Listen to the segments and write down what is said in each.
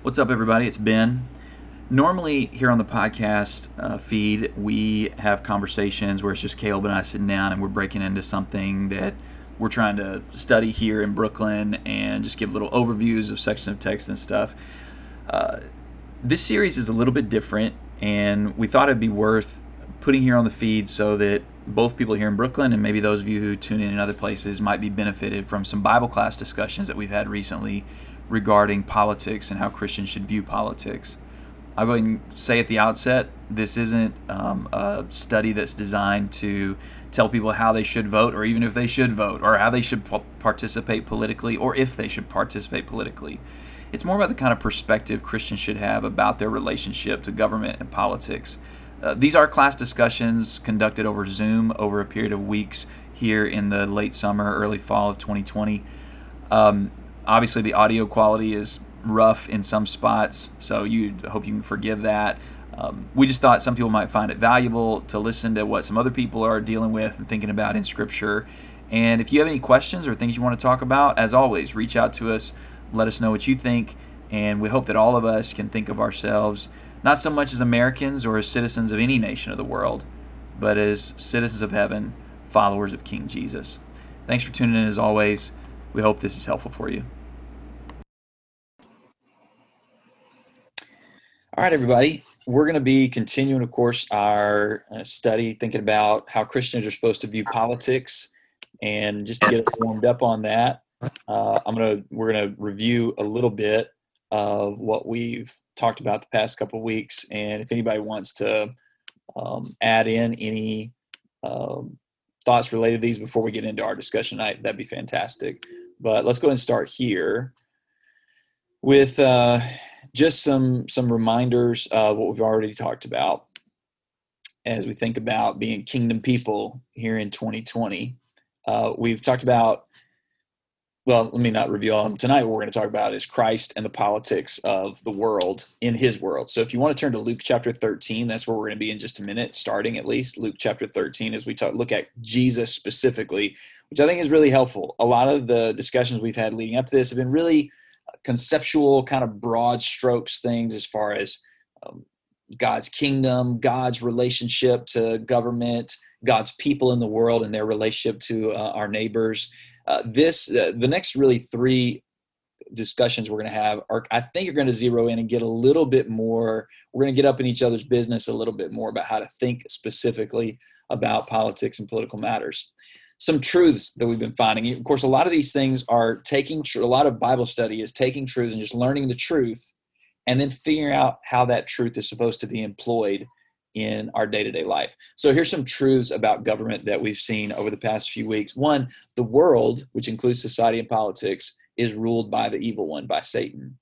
What's up, everybody? It's Ben. Normally, here on the podcast uh, feed, we have conversations where it's just Caleb and I sitting down and we're breaking into something that we're trying to study here in Brooklyn and just give little overviews of sections of text and stuff. Uh, this series is a little bit different, and we thought it'd be worth putting here on the feed so that both people here in Brooklyn and maybe those of you who tune in in other places might be benefited from some Bible class discussions that we've had recently regarding politics and how Christians should view politics. I'll go ahead and say at the outset this isn't um, a study that's designed to tell people how they should vote or even if they should vote or how they should participate politically or if they should participate politically. It's more about the kind of perspective Christians should have about their relationship to government and politics. Uh, these are class discussions conducted over Zoom over a period of weeks here in the late summer, early fall of 2020. Um, obviously the audio quality is rough in some spots, so you hope you can forgive that. Um, we just thought some people might find it valuable to listen to what some other people are dealing with and thinking about in Scripture. And if you have any questions or things you want to talk about, as always, reach out to us. Let us know what you think. And we hope that all of us can think of ourselves not so much as Americans or as citizens of any nation of the world, but as citizens of heaven, followers of King Jesus. Thanks for tuning in as always. We hope this is helpful for you. All right, everybody. We're going to be continuing, of course, our uh, study, thinking about how Christians are supposed to view politics, and just to get us warmed up on that, uh, I'm gonna we're gonna review a little bit of what we've talked about the past couple weeks, and if anybody wants to um, add in any um, thoughts related to these before we get into our discussion tonight, that'd be fantastic. But let's go and start here with. Uh, just some some reminders of what we've already talked about as we think about being kingdom people here in 2020. Uh, we've talked about well, let me not reveal them tonight. What we're going to talk about is Christ and the politics of the world in His world. So, if you want to turn to Luke chapter 13, that's where we're going to be in just a minute, starting at least Luke chapter 13, as we talk, look at Jesus specifically, which I think is really helpful. A lot of the discussions we've had leading up to this have been really conceptual, kind of broad strokes things as far as um, God's kingdom, God's relationship to government, God's people in the world, and their relationship to uh, our neighbors. Uh, this, uh, the next really three discussions we're going to have are, I think, are going to zero in and get a little bit more. We're going to get up in each other's business a little bit more about how to think specifically about politics and political matters some truths that we've been finding. Of course, a lot of these things are taking a lot of Bible study is taking truths and just learning the truth, and then figuring out how that truth is supposed to be employed in our day-to-day life. So here's some truths about government that we've seen over the past few weeks. One, the world, which includes society and politics, is ruled by the evil one, by Satan.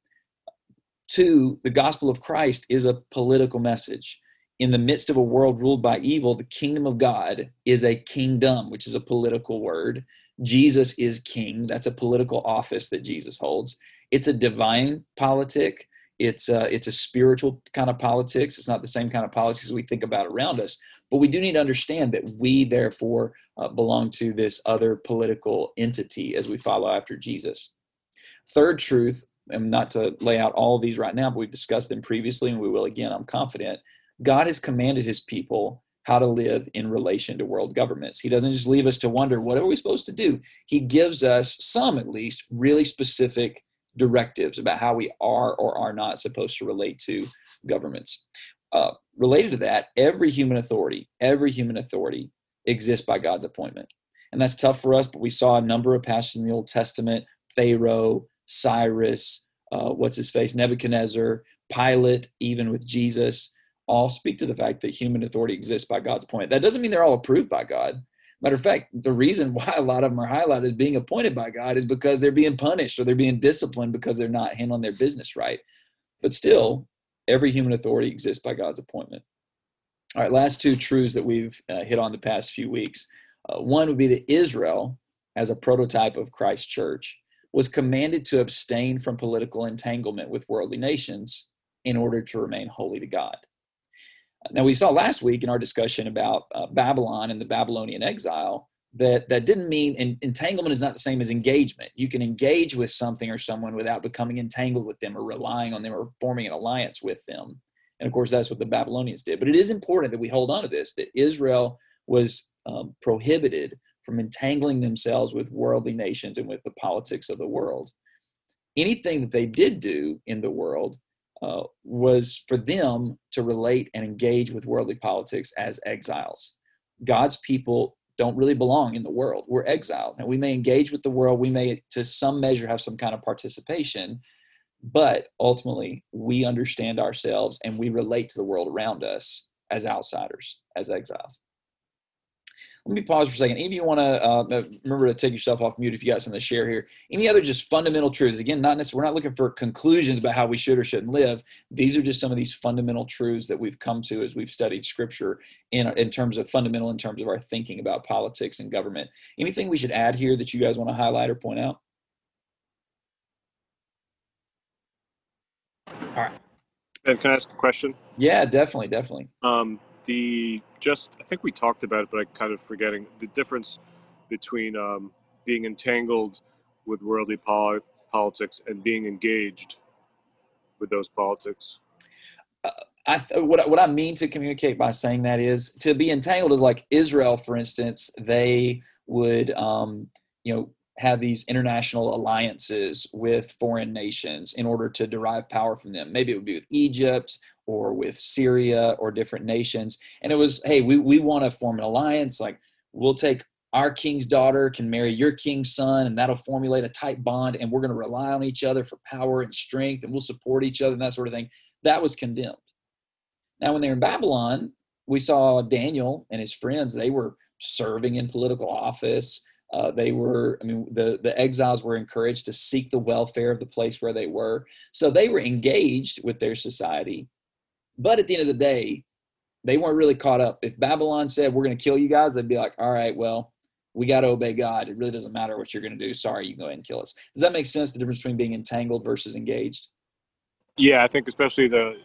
Two, the gospel of Christ is a political message in the midst of a world ruled by evil, the kingdom of God is a kingdom, which is a political word. Jesus is king. That's a political office that Jesus holds. It's a divine politic. It's a, it's a spiritual kind of politics. It's not the same kind of politics we think about around us. But we do need to understand that we, therefore, uh, belong to this other political entity as we follow after Jesus. Third truth, and not to lay out all these right now, but we've discussed them previously, and we will again, I'm confident God has commanded his people how to live in relation to world governments. He doesn't just leave us to wonder what are we supposed to do. He gives us some at least really specific directives about how we are or are not supposed to relate to governments. Uh, related to that, every human authority, every human authority exists by God's appointment. And that's tough for us, but we saw a number of passages in the Old Testament Pharaoh, Cyrus, uh, what's his face, Nebuchadnezzar, Pilate, even with Jesus all speak to the fact that human authority exists by God's point. That doesn't mean they're all approved by God. Matter of fact, the reason why a lot of them are highlighted as being appointed by God is because they're being punished or they're being disciplined because they're not handling their business right. But still, every human authority exists by God's appointment. All right, last two truths that we've uh, hit on the past few weeks. Uh, one would be that Israel, as a prototype of Christ's church, was commanded to abstain from political entanglement with worldly nations in order to remain holy to God. Now, we saw last week in our discussion about uh, Babylon and the Babylonian exile that that didn't mean entanglement is not the same as engagement. You can engage with something or someone without becoming entangled with them or relying on them or forming an alliance with them. And of course that's what the babylonians did. But it is important that we hold on to this that israel was um, prohibited from entangling themselves with worldly nations and with the politics of the world. Anything that they did do in the world uh, was for them to relate and engage with worldly politics as exiles god's people don't really belong in the world. We're exiles, and we may engage with the world. We may, to some measure, have some kind of participation, but ultimately, we understand ourselves and we relate to the world around us as outsiders, as exiles let me pause for a second. Any of you want to uh, uh, remember to take yourself off mute if you got something to share here? Any other just fundamental truths? Again, not necessarily, we're not looking for conclusions about how we should or shouldn't live. These are just some of these fundamental truths that we've come to as we've studied Scripture in in terms of fundamental, in terms of our thinking about politics and government. Anything we should add here that you guys want to highlight or point out? All right. Ben, can I ask a question? Yeah, definitely, definitely. Um, the just I think we talked about it, but I'm kind of forgetting the difference between um, being entangled with worldly pol- politics and being engaged with those politics. Uh, I what what I mean to communicate by saying that is to be entangled is like Israel, for instance, they would um, you know have these international alliances with foreign nations in order to derive power from them. Maybe it would be with Egypt or with Syria or different nations. And it was, hey, we, we want to form an alliance. Like, we'll take our king's daughter can marry your king's son, and that'll formulate a tight bond. And we're going to rely on each other for power and strength, and we'll support each other and that sort of thing. That was condemned. Now, when they're in Babylon, we saw Daniel and his friends, they were serving in political office uh, they were, I mean, the, the exiles were encouraged to seek the welfare of the place where they were. So they were engaged with their society. But at the end of the day, they weren't really caught up. If Babylon said, we're going to kill you guys, they'd be like, all right, well, we got to obey God. It really doesn't matter what you're going to do. Sorry, you can go ahead and kill us. Does that make sense? The difference between being entangled versus engaged? Yeah, I think especially the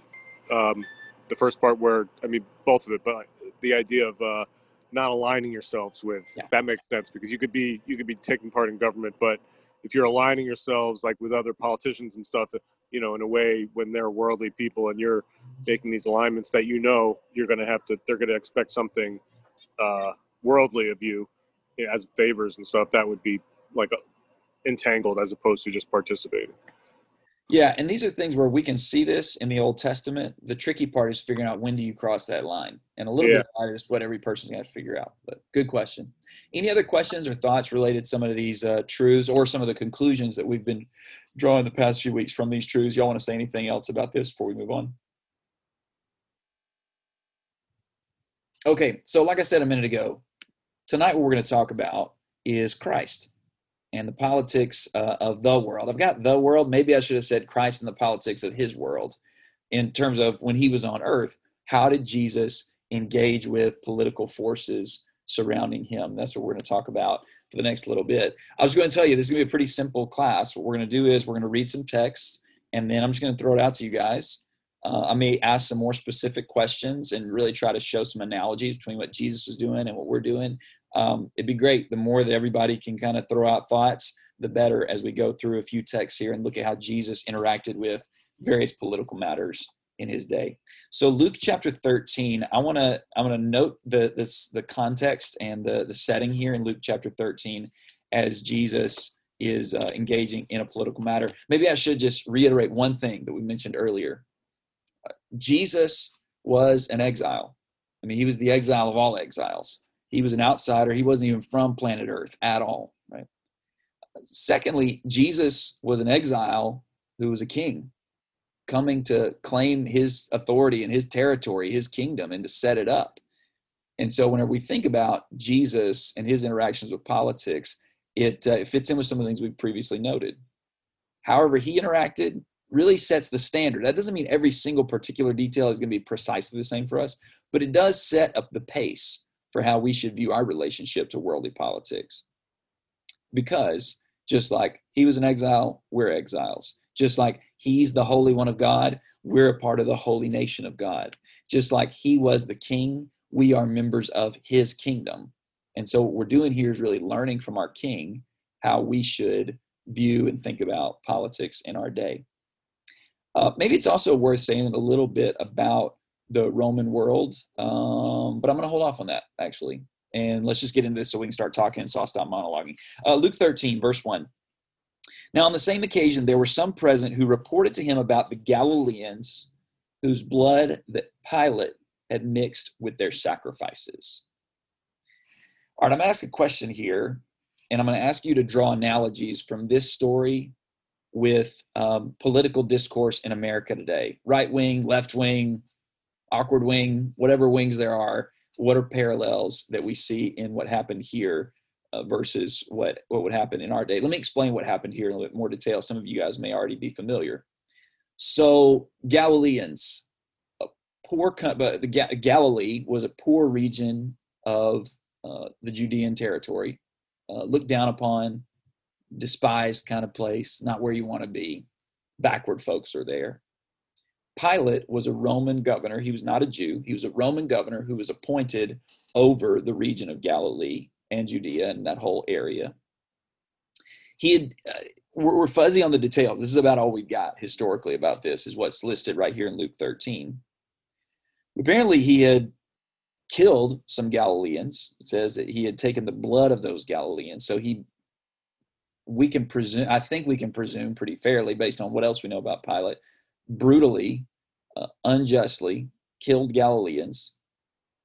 um, the first part where I mean both of it, but the idea of uh, not aligning yourselves with yeah. that makes sense because you could be you could be taking part in government but if you're aligning yourselves like with other politicians and stuff you know in a way when they're worldly people and you're making these alignments that you know you're going to have to they're going to expect something uh, worldly of you, you know, as favors and stuff that would be like a, entangled as opposed to just participating yeah, and these are things where we can see this in the Old Testament. The tricky part is figuring out when do you cross that line, and a little yeah. bit is what every person's going to figure out. But good question. Any other questions or thoughts related to some of these uh, truths or some of the conclusions that we've been drawing the past few weeks from these truths? Y'all want to say anything else about this before we move on? Okay, so like I said a minute ago, tonight what we're going to talk about is Christ and the politics uh, of the world. I've got the world. Maybe I should have said Christ and the politics of his world in terms of when he was on earth. How did Jesus engage with political forces surrounding him? That's what we're going to talk about for the next little bit. I was going to tell you this is going to be a pretty simple class. What we're going to do is we're going to read some texts and then I'm just going to throw it out to you guys. Uh, I may ask some more specific questions and really try to show some analogies between what Jesus was doing and what we're doing um, it'd be great. The more that everybody can kind of throw out thoughts, the better as we go through a few texts here and look at how Jesus interacted with various political matters in his day. So Luke chapter 13, I want to I want to note the this the context and the the setting here in Luke chapter 13 as Jesus is uh, engaging in a political matter. Maybe I should just reiterate one thing that we mentioned earlier. Uh, Jesus was an exile. I mean, he was the exile of all exiles. He was an outsider. He wasn't even from planet Earth at all, right? Secondly, Jesus was an exile who was a king coming to claim his authority and his territory, his kingdom, and to set it up. And so, whenever we think about Jesus and his interactions with politics, it, uh, it fits in with some of the things we've previously noted. However, he interacted really sets the standard. That doesn't mean every single particular detail is going to be precisely the same for us, but it does set up the pace for how we should view our relationship to worldly politics. Because just like he was an exile, we're exiles. Just like he's the Holy One of God, we're a part of the holy nation of God. Just like he was the king, we are members of his kingdom. And so what we're doing here is really learning from our king how we should view and think about politics in our day. Uh, maybe it's also worth saying a little bit about the Roman world, um, but I'm going to hold off on that actually. And let's just get into this so we can start talking, so I'll stop monologuing. Uh, Luke 13, verse 1. Now, on the same occasion, there were some present who reported to him about the Galileans whose blood that Pilate had mixed with their sacrifices. All right, I'm going to ask a question here, and I'm going to ask you to draw analogies from this story with um, political discourse in America today right wing, left wing, awkward wing, whatever wings there are. What are parallels that we see in what happened here uh, versus what, what would happen in our day? Let me explain what happened here in a little bit more detail. Some of you guys may already be familiar. So, Galileans, a poor, but the Galilee was a poor region of uh, the Judean territory, uh, looked down upon, despised kind of place, not where you want to be. Backward folks are there. Pilate was a Roman governor. He was not a Jew. He was a Roman governor who was appointed over the region of Galilee and Judea and that whole area. He had, uh, we're, we're fuzzy on the details. This is about all we've got historically about this, is what's listed right here in Luke 13. Apparently, he had killed some Galileans. It says that he had taken the blood of those Galileans. So he we can presume, I think we can presume pretty fairly, based on what else we know about Pilate, brutally, uh, unjustly killed Galileans,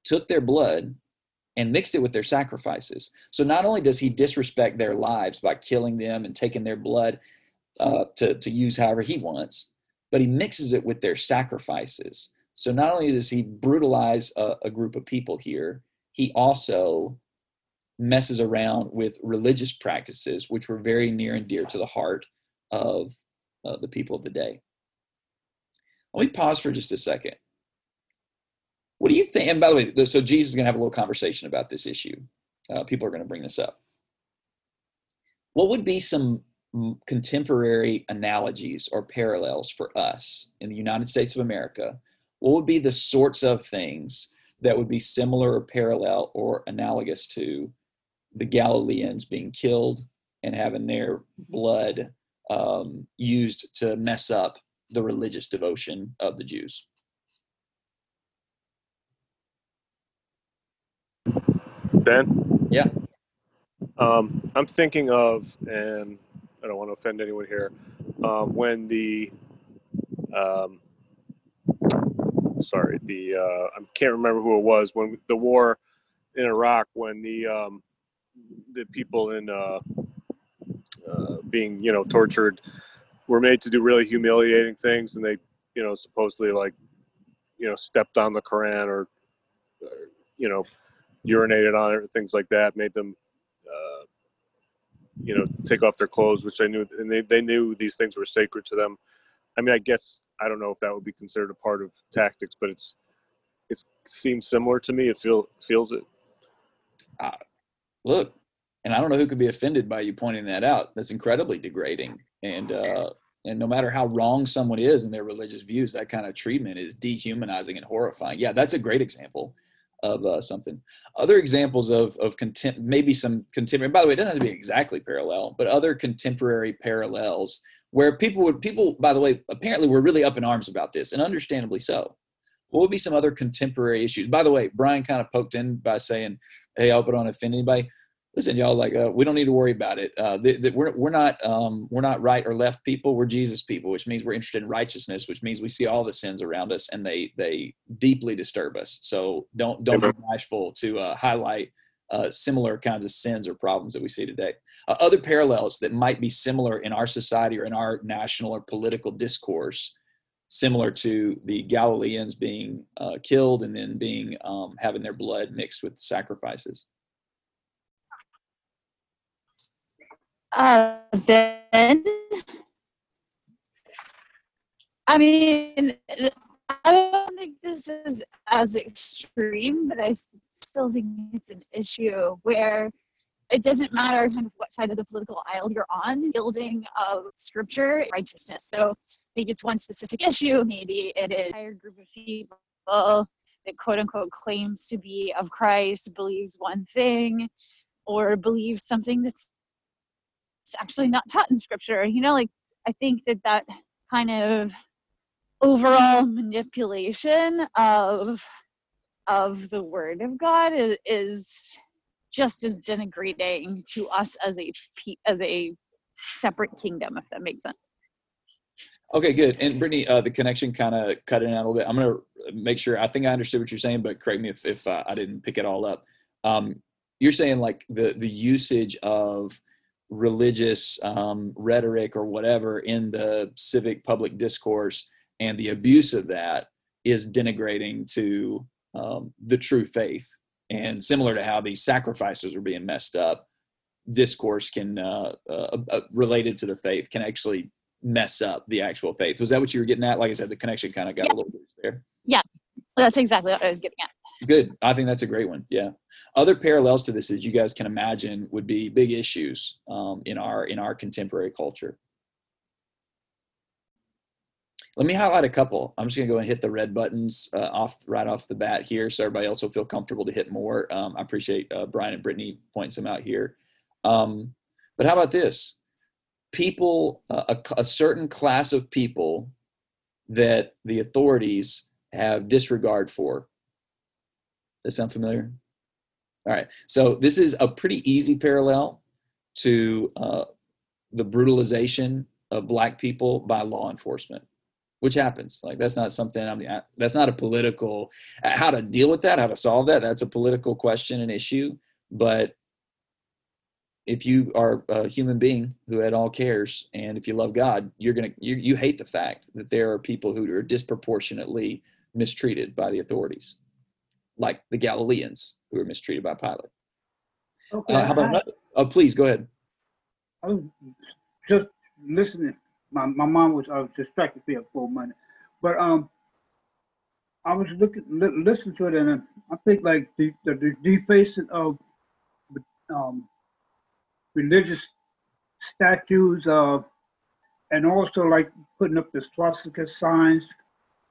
took their blood, and mixed it with their sacrifices. So not only does he disrespect their lives by killing them and taking their blood uh, to, to use however he wants, but he mixes it with their sacrifices. So not only does he brutalize a, a group of people here, he also messes around with religious practices, which were very near and dear to the heart of uh, the people of the day. Let me pause for just a second. What do you think? And by the way, so Jesus is going to have a little conversation about this issue. Uh, people are going to bring this up. What would be some contemporary analogies or parallels for us in the United States of America? What would be the sorts of things that would be similar or parallel or analogous to the Galileans being killed and having their blood um, used to mess up the religious devotion of the Jews. Ben? Yeah. Um, I'm thinking of, and I don't want to offend anyone here, um, when the, um, sorry, the, uh, I can't remember who it was, when the war in Iraq, when the, um, the people in uh, uh, being you know tortured were made to do really humiliating things, and they you know supposedly like you know stepped on the Quran or, or you know urinated on it things like that, made them uh, you know take off their clothes, which they knew and they, they knew these things were sacred to them. I mean, I guess I don't know if that would be considered a part of tactics, but it's it seems similar to me. It feel feels it. Uh, look, and I don't know who could be offended by you pointing that out. That's incredibly degrading. And uh, and no matter how wrong someone is in their religious views, that kind of treatment is dehumanizing and horrifying. Yeah, that's a great example of uh, something. Other examples of of contempt, maybe some contemporary. By the way, it doesn't have to be exactly parallel, but other contemporary parallels where people would people. By the way, apparently were really up in arms about this, and understandably so. What would be some other contemporary issues? By the way, Brian kind of poked in by saying, "Hey, I hope I don't offend anybody." Listen, y'all, like uh, we don't need to worry about it. Uh, th- th- we're we're not um, we're not right or left people. We're Jesus people, which means we're interested in righteousness, which means we see all the sins around us and they they deeply disturb us. So don't don't be bashful to uh, highlight uh, similar kinds of sins or problems that we see today. Uh, other parallels that might be similar in our society or in our national or political discourse. Similar to the Galileans being uh, killed and then being um, having their blood mixed with sacrifices. Uh, Ben, I mean, I don't think this is as extreme, but I still think it's an issue where it doesn't matter kind of what side of the political aisle you're on, building of scripture, righteousness. So maybe it's one specific issue, maybe it is a group of people that quote unquote claims to be of Christ believes one thing or believes something that's actually not taught in scripture. You know, like I think that that kind of overall manipulation of of the word of God is, is just as denigrating to us as a as a separate kingdom, if that makes sense. Okay, good. And Brittany, uh, the connection kind of cut in a little bit. I'm going to make sure. I think I understood what you're saying, but correct me if, if uh, I didn't pick it all up. Um, you're saying like the the usage of religious um, rhetoric or whatever in the civic public discourse and the abuse of that is denigrating to um, the true faith. And similar to how these sacrifices are being messed up, discourse can uh, uh, uh, related to the faith can actually mess up the actual faith. Was that what you were getting at? Like I said, the connection kind of got yeah. a little bit there. Yeah, that's exactly what I was getting at. Good. I think that's a great one. Yeah. Other parallels to this that you guys can imagine would be big issues um, in our in our contemporary culture. Let me highlight a couple. I'm just going to go and hit the red buttons uh, off right off the bat here, so everybody else will feel comfortable to hit more. Um, I appreciate uh, Brian and Brittany pointing some out here. Um, but how about this? People, uh, a, a certain class of people that the authorities have disregard for. That sound familiar? All right. So this is a pretty easy parallel to uh, the brutalization of black people by law enforcement which happens like that's not something i mean that's not a political how to deal with that how to solve that that's a political question and issue but if you are a human being who at all cares and if you love god you're gonna you, you hate the fact that there are people who are disproportionately mistreated by the authorities like the galileans who were mistreated by pilate. Okay uh, how about another? oh please go ahead. I was just listening my, my mom was I was distracted for a full minute, but um, I was looking li- listening to it and I think like the the, the defacing of um, religious statues of and also like putting up the swastika signs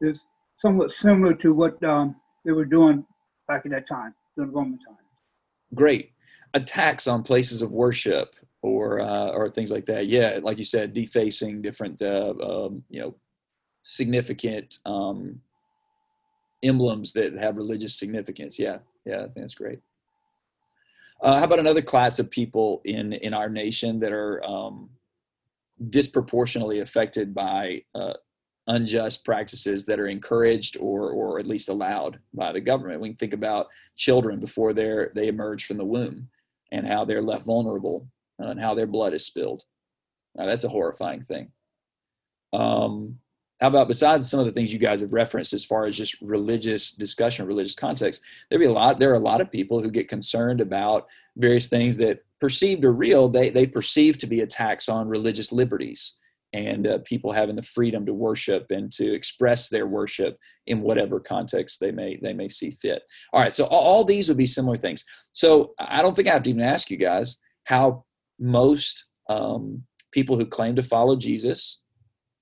is somewhat similar to what um, they were doing back in that time during Roman times. Great attacks on places of worship or uh, or things like that. Yeah, like you said, defacing different uh, um, you know significant um, emblems that have religious significance. Yeah, yeah, that's great. Uh, how about another class of people in in our nation that are um, disproportionately affected by uh, unjust practices that are encouraged or or at least allowed by the government? We can think about children before they're they emerge from the womb and how they're left vulnerable uh, and how their blood is spilled. Now, that's a horrifying thing. Um, how about besides some of the things you guys have referenced as far as just religious discussion, religious context, there be a lot. There are a lot of people who get concerned about various things that perceived or real they they perceive to be attacks on religious liberties and uh, people having the freedom to worship and to express their worship in whatever context they may they may see fit. All right, so all, all these would be similar things. So I don't think I have to even ask you guys how most um, people who claim to follow Jesus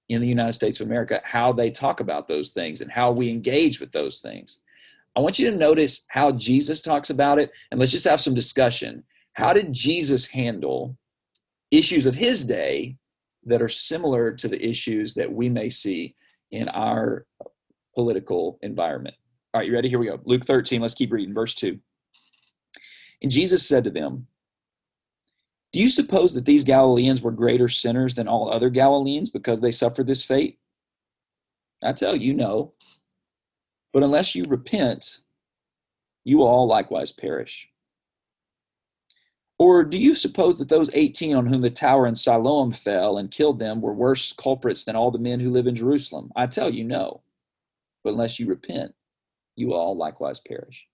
in the United States of America, how they talk about those things and how we engage with those things. I want you to notice how Jesus talks about it, and let's just have some discussion. How did Jesus handle issues of his day that are similar to the issues that we may see in our political environment? All right, you ready? Here we go. Luke 13, let's keep reading, verse 2. And Jesus said to them, do you suppose that these Galileans were greater sinners than all other Galileans because they suffered this fate? I tell you, no. But unless you repent, you will all likewise perish. Or do you suppose that those 18 on whom the tower in Siloam fell and killed them were worse culprits than all the men who live in Jerusalem? I tell you, no. But unless you repent, you will all likewise perish.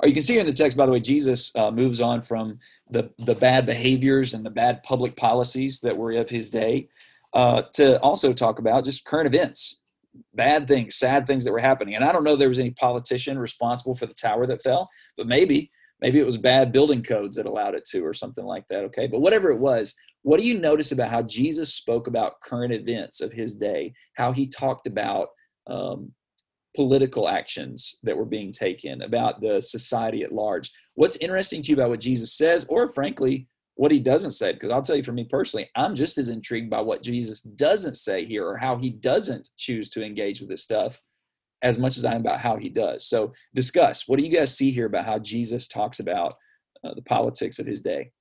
Or you can see here in the text, by the way, Jesus uh, moves on from the, the bad behaviors and the bad public policies that were of his day uh, to also talk about just current events, bad things, sad things that were happening. And I don't know if there was any politician responsible for the tower that fell, but maybe, maybe it was bad building codes that allowed it to or something like that. Okay. But whatever it was, what do you notice about how Jesus spoke about current events of his day, how he talked about um, political actions that were being taken, about the society at large. What's interesting to you about what Jesus says, or frankly, what he doesn't say? Because I'll tell you for me personally, I'm just as intrigued by what Jesus doesn't say here or how he doesn't choose to engage with this stuff as much as I am about how he does. So, discuss what do you guys see here about how Jesus talks about uh, the politics of his day?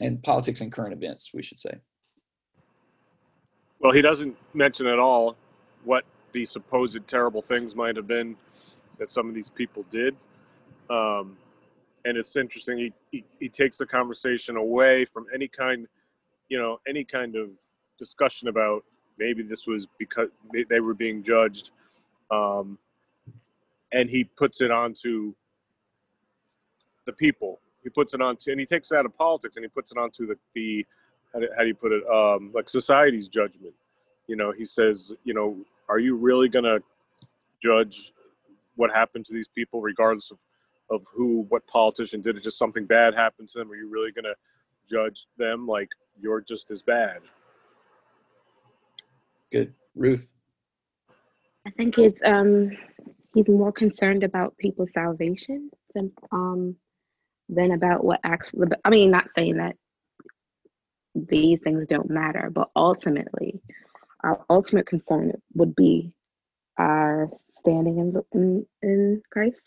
And politics and current events, we should say. Well, he doesn't mention at all what the supposed terrible things might have been that some of these people did. Um, and it's interesting. He, he, he takes the conversation away from any kind, you know, any kind of discussion about maybe this was because they were being judged, um, and he puts it onto the people. He puts it onto, and he takes it out of politics and he puts it onto the the how do, how do you put it um, like society's judgment. You know, he says, you know, are you really going to judge what happened to these people, regardless of of who what politician did it? Just something bad happened to them. Are you really going to judge them like you're just as bad? Good, Ruth. I think it's um he's more concerned about people's salvation than um than about what actually. I mean, not saying that these things don't matter, but ultimately, our ultimate concern would be our standing in in, in Christ.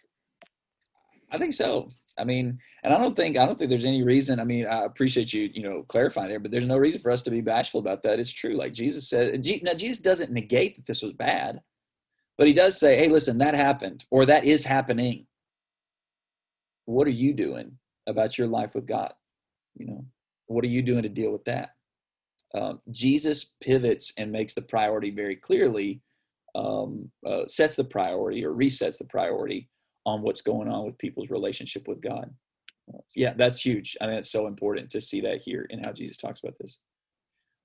I think so. I mean, and I don't think I don't think there's any reason. I mean, I appreciate you, you know, clarifying there, but there's no reason for us to be bashful about that. It's true. Like Jesus said, now Jesus doesn't negate that this was bad, but he does say, "Hey, listen, that happened, or that is happening. What are you doing about your life with God? You know, what are you doing to deal with that?" Um, Jesus pivots and makes the priority very clearly, um, uh, sets the priority or resets the priority on what's going on with people's relationship with God. Yeah, that's huge. I mean, it's so important to see that here in how Jesus talks about this.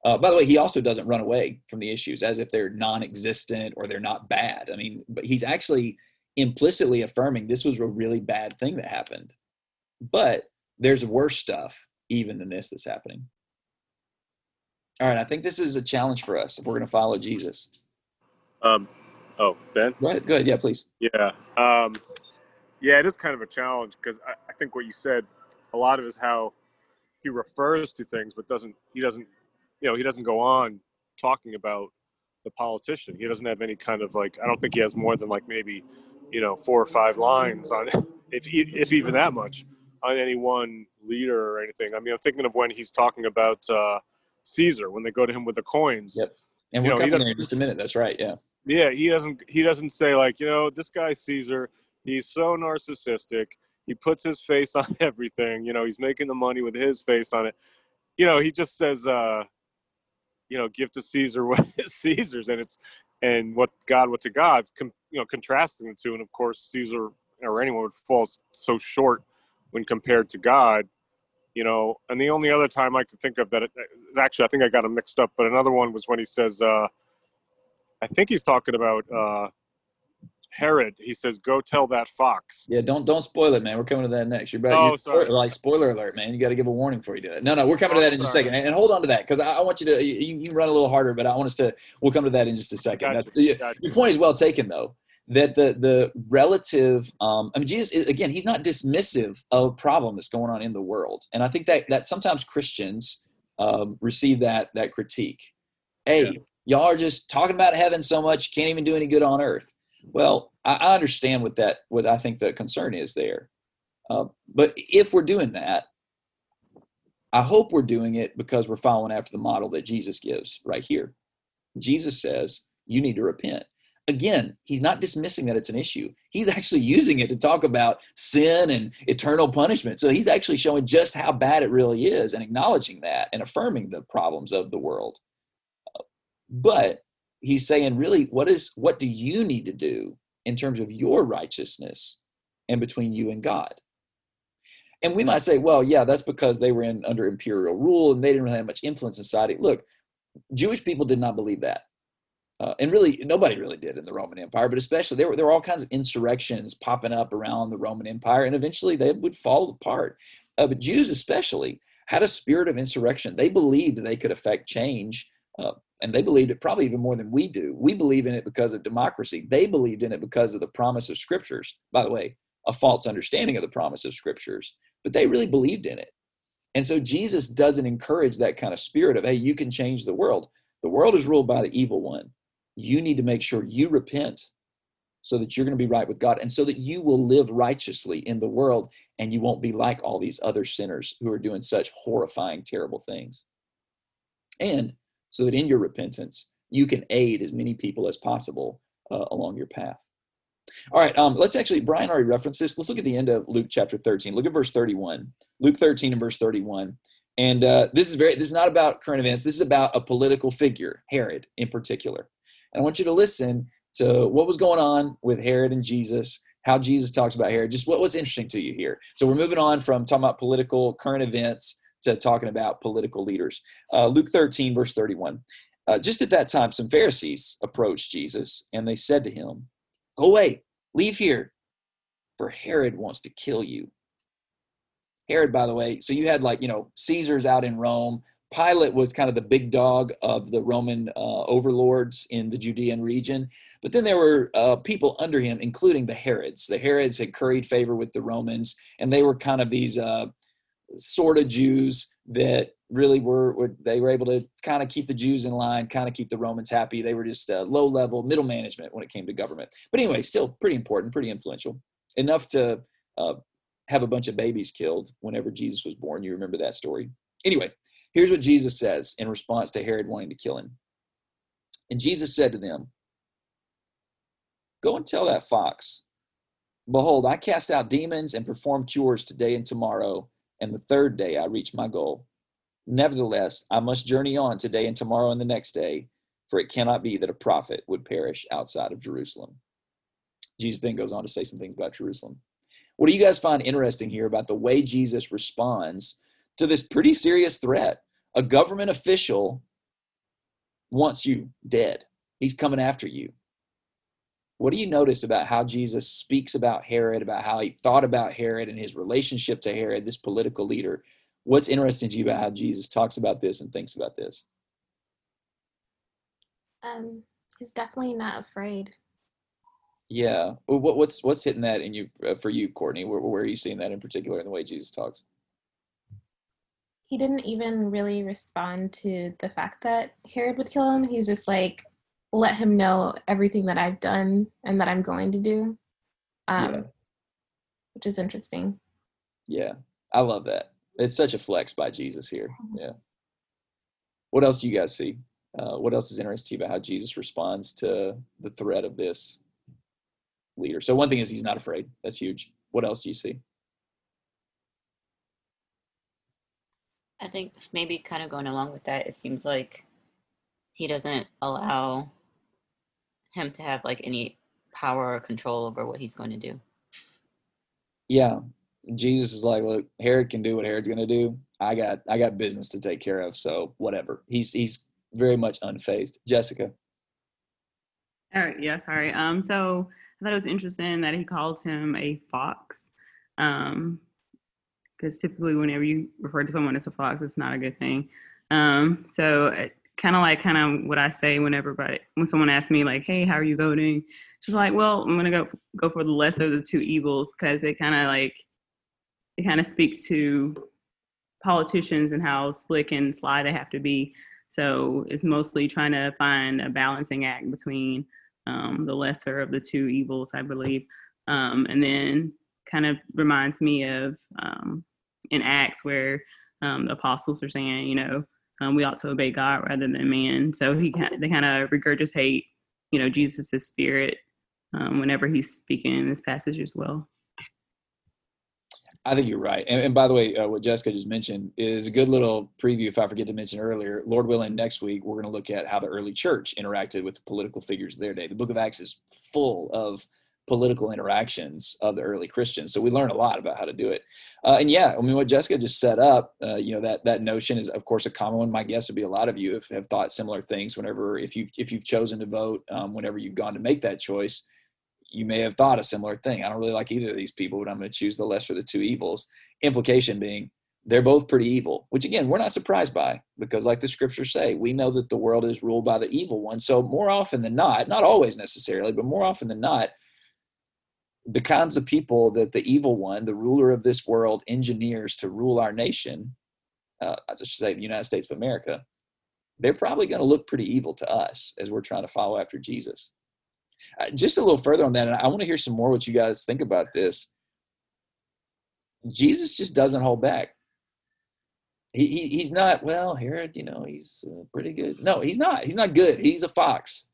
Uh, by the way, he also doesn't run away from the issues as if they're non-existent or they're not bad. I mean, but he's actually implicitly affirming this was a really bad thing that happened. But there's worse stuff even than this that's happening. All right, I think this is a challenge for us if we're going to follow Jesus. Um, oh, Ben. Go ahead. Go ahead. Yeah, please. Yeah. Um, yeah, it is kind of a challenge because I, I think what you said, a lot of is how he refers to things, but doesn't he doesn't you know he doesn't go on talking about the politician. He doesn't have any kind of like I don't think he has more than like maybe you know four or five lines on if if even that much on any one leader or anything. I mean, I'm thinking of when he's talking about uh, Caesar when they go to him with the coins. Yep. And we're coming there in just a minute. That's right. Yeah. Yeah, he doesn't. He doesn't say like you know this guy Caesar he's so narcissistic. He puts his face on everything. You know, he's making the money with his face on it. You know, he just says, uh, you know, give to Caesar what is Caesar's, and it's and what God, what to God's. Com- you know, contrasting the two, and of course, Caesar or anyone would fall so short when compared to God. You know, and the only other time I could think of that, actually, I think I got him mixed up, but another one was when he says, uh, I think he's talking about. Uh, Herod, he says, "Go tell that fox." Yeah, don't don't spoil it, man. We're coming to that next. You're. Oh, you're, sorry. Like spoiler alert, man. You got to give a warning before you do that. No, no, we're coming oh, to that in just a second, and, and hold on to that because I, I, want you to you, you run a little harder, but I want us to. We'll come to that in just a second. Gotcha. You. Your point is well taken, though. That the the relative, um, I mean, Jesus again, he's not dismissive of problem that's going on in the world, and I think that that sometimes Christians um, receive that that critique. Hey, yeah. y'all are just talking about heaven so much, can't even do any good on earth well, I, understand what that what I think the concern is there. Uh, but if we're doing that, I hope we're doing it because we're following after the model that Jesus gives right here. Jesus says, you need to repent. Again, he's not dismissing that it's an issue. He's actually using it to talk about sin and eternal punishment. So he's actually showing just how bad it really is and acknowledging that and affirming the problems of the world. But he's saying really what is what do you need to do in terms of your righteousness and between you and god? And we might say well yeah that's because they were in under imperial rule and they didn't really have much influence in society. Look jewish people did not believe that. Uh, and really nobody really did in the roman empire but especially there were, there were all kinds of insurrections popping up around the roman empire and eventually they would fall apart. Uh, but jews especially had a spirit of insurrection. They believed they could affect change uh, and they believed it probably even more than we do. We believe in it because of democracy. They believed in it because of the promise of scriptures. By the way, a false understanding of the promise of scriptures, but they really believed in it. And so Jesus doesn't encourage that kind of spirit of, hey, you can change the world. The world is ruled by the evil one. You need to make sure you repent so that you're going to be right with God and so that you will live righteously in the world and you won't be like all these other sinners who are doing such horrifying, terrible things. And so that in your repentance, you can aid as many people as possible uh, along your path. All right, um, let's actually, Brian already referenced this. Let's look at the end of Luke chapter 13. Look at verse 31. Luke 13 and verse 31. And uh, this is very, this is not about current events. This is about a political figure, Herod in particular. And I want you to listen to what was going on with Herod and Jesus, how Jesus talks about Herod, just what, what's interesting to you here. So we're moving on from talking about political current events to talking about political leaders. Uh, Luke 13, verse 31. Uh, just at that time, some Pharisees approached Jesus and they said to him, Go away, leave here, for Herod wants to kill you. Herod, by the way, so you had like, you know, Caesar's out in Rome. Pilate was kind of the big dog of the Roman uh, overlords in the Judean region. But then there were uh, people under him, including the Herods. The Herods had curried favor with the Romans, and they were kind of these uh, sort of Jews that really were, were, they were able to kind of keep the Jews in line, kind of keep the Romans happy. They were just uh, low level middle management when it came to government. But anyway, still pretty important, pretty influential, enough to uh, have a bunch of babies killed whenever Jesus was born. You remember that story. Anyway, here's what Jesus says in response to Herod wanting to kill him. And Jesus said to them, Go and tell that fox, Behold, I cast out demons and perform cures today and tomorrow, and the third day I reach my goal. Nevertheless, I must journey on today and tomorrow and the next day, for it cannot be that a prophet would perish outside of Jerusalem. Jesus then goes on to say some things about Jerusalem. What do you guys find interesting here about the way Jesus responds to this pretty serious threat? A government official wants you dead, he's coming after you. What do you notice about how Jesus speaks about Herod, about how he thought about Herod and his relationship to Herod, this political leader? What's interesting to you about how Jesus talks about this and thinks about this? Um, he's definitely not afraid. Yeah. What, what's what's hitting that in you uh, for you, Courtney? Where, where are you seeing that in particular in the way Jesus talks? He didn't even really respond to the fact that Herod would kill him. He's just like, let him know everything that I've done and that I'm going to do, um, yeah. which is interesting. Yeah, I love that. It's such a flex by Jesus here. Mm-hmm. Yeah. What else do you guys see? Uh, what else is interesting about how Jesus responds to the threat of this leader? So one thing is he's not afraid. That's huge. What else do you see? I think maybe kind of going along with that, it seems like he doesn't allow him to have like any power or control over what he's going to do. Yeah. Jesus is like, look, Herod can do what Herod's going to do. I got I got business to take care of, so whatever. He's he's very much unfazed. Jessica. All right, yeah, sorry. Um so I thought it was interesting that he calls him a fox. Um because typically whenever you refer to someone as a fox, it's not a good thing. Um, so kind of like kind of what I say whenever, but when someone asks me like, "Hey, how are you voting?" Just like, well, I'm gonna go go for the lesser of the two evils because it kind of like it kind of speaks to politicians and how slick and sly they have to be. So it's mostly trying to find a balancing act between um, the lesser of the two evils, I believe. Um, and then kind of reminds me of um, in Acts where um, the apostles are saying, you know, um, we ought to obey God rather than man. So he they kind of regurgitate, you know, Jesus' spirit um, whenever he's speaking in this passage as well. I think you're right. And, and by the way, uh, what Jessica just mentioned is a good little preview. If I forget to mention earlier, Lord willing, next week we're going to look at how the early church interacted with the political figures of their day. The Book of Acts is full of political interactions of the early Christians. So we learn a lot about how to do it. Uh, and yeah, I mean, what Jessica just set up, uh, you know, that that notion is, of course, a common one. My guess would be a lot of you have, have thought similar things. Whenever, if you if you've chosen to vote, um, whenever you've gone to make that choice, you may have thought a similar thing. I don't really like either of these people, but I'm going to choose the lesser of the two evils. Implication being, they're both pretty evil, which again, we're not surprised by because, like the scriptures say, we know that the world is ruled by the evil one. So, more often than not, not always necessarily, but more often than not, the kinds of people that the evil one, the ruler of this world, engineers to rule our nation, uh, I should say the United States of America, they're probably going to look pretty evil to us as we're trying to follow after Jesus. Uh, just a little further on that, and I want to hear some more what you guys think about this. Jesus just doesn't hold back. He, he he's not well. Herod, you know, he's uh, pretty good. No, he's not. He's not good. He's a fox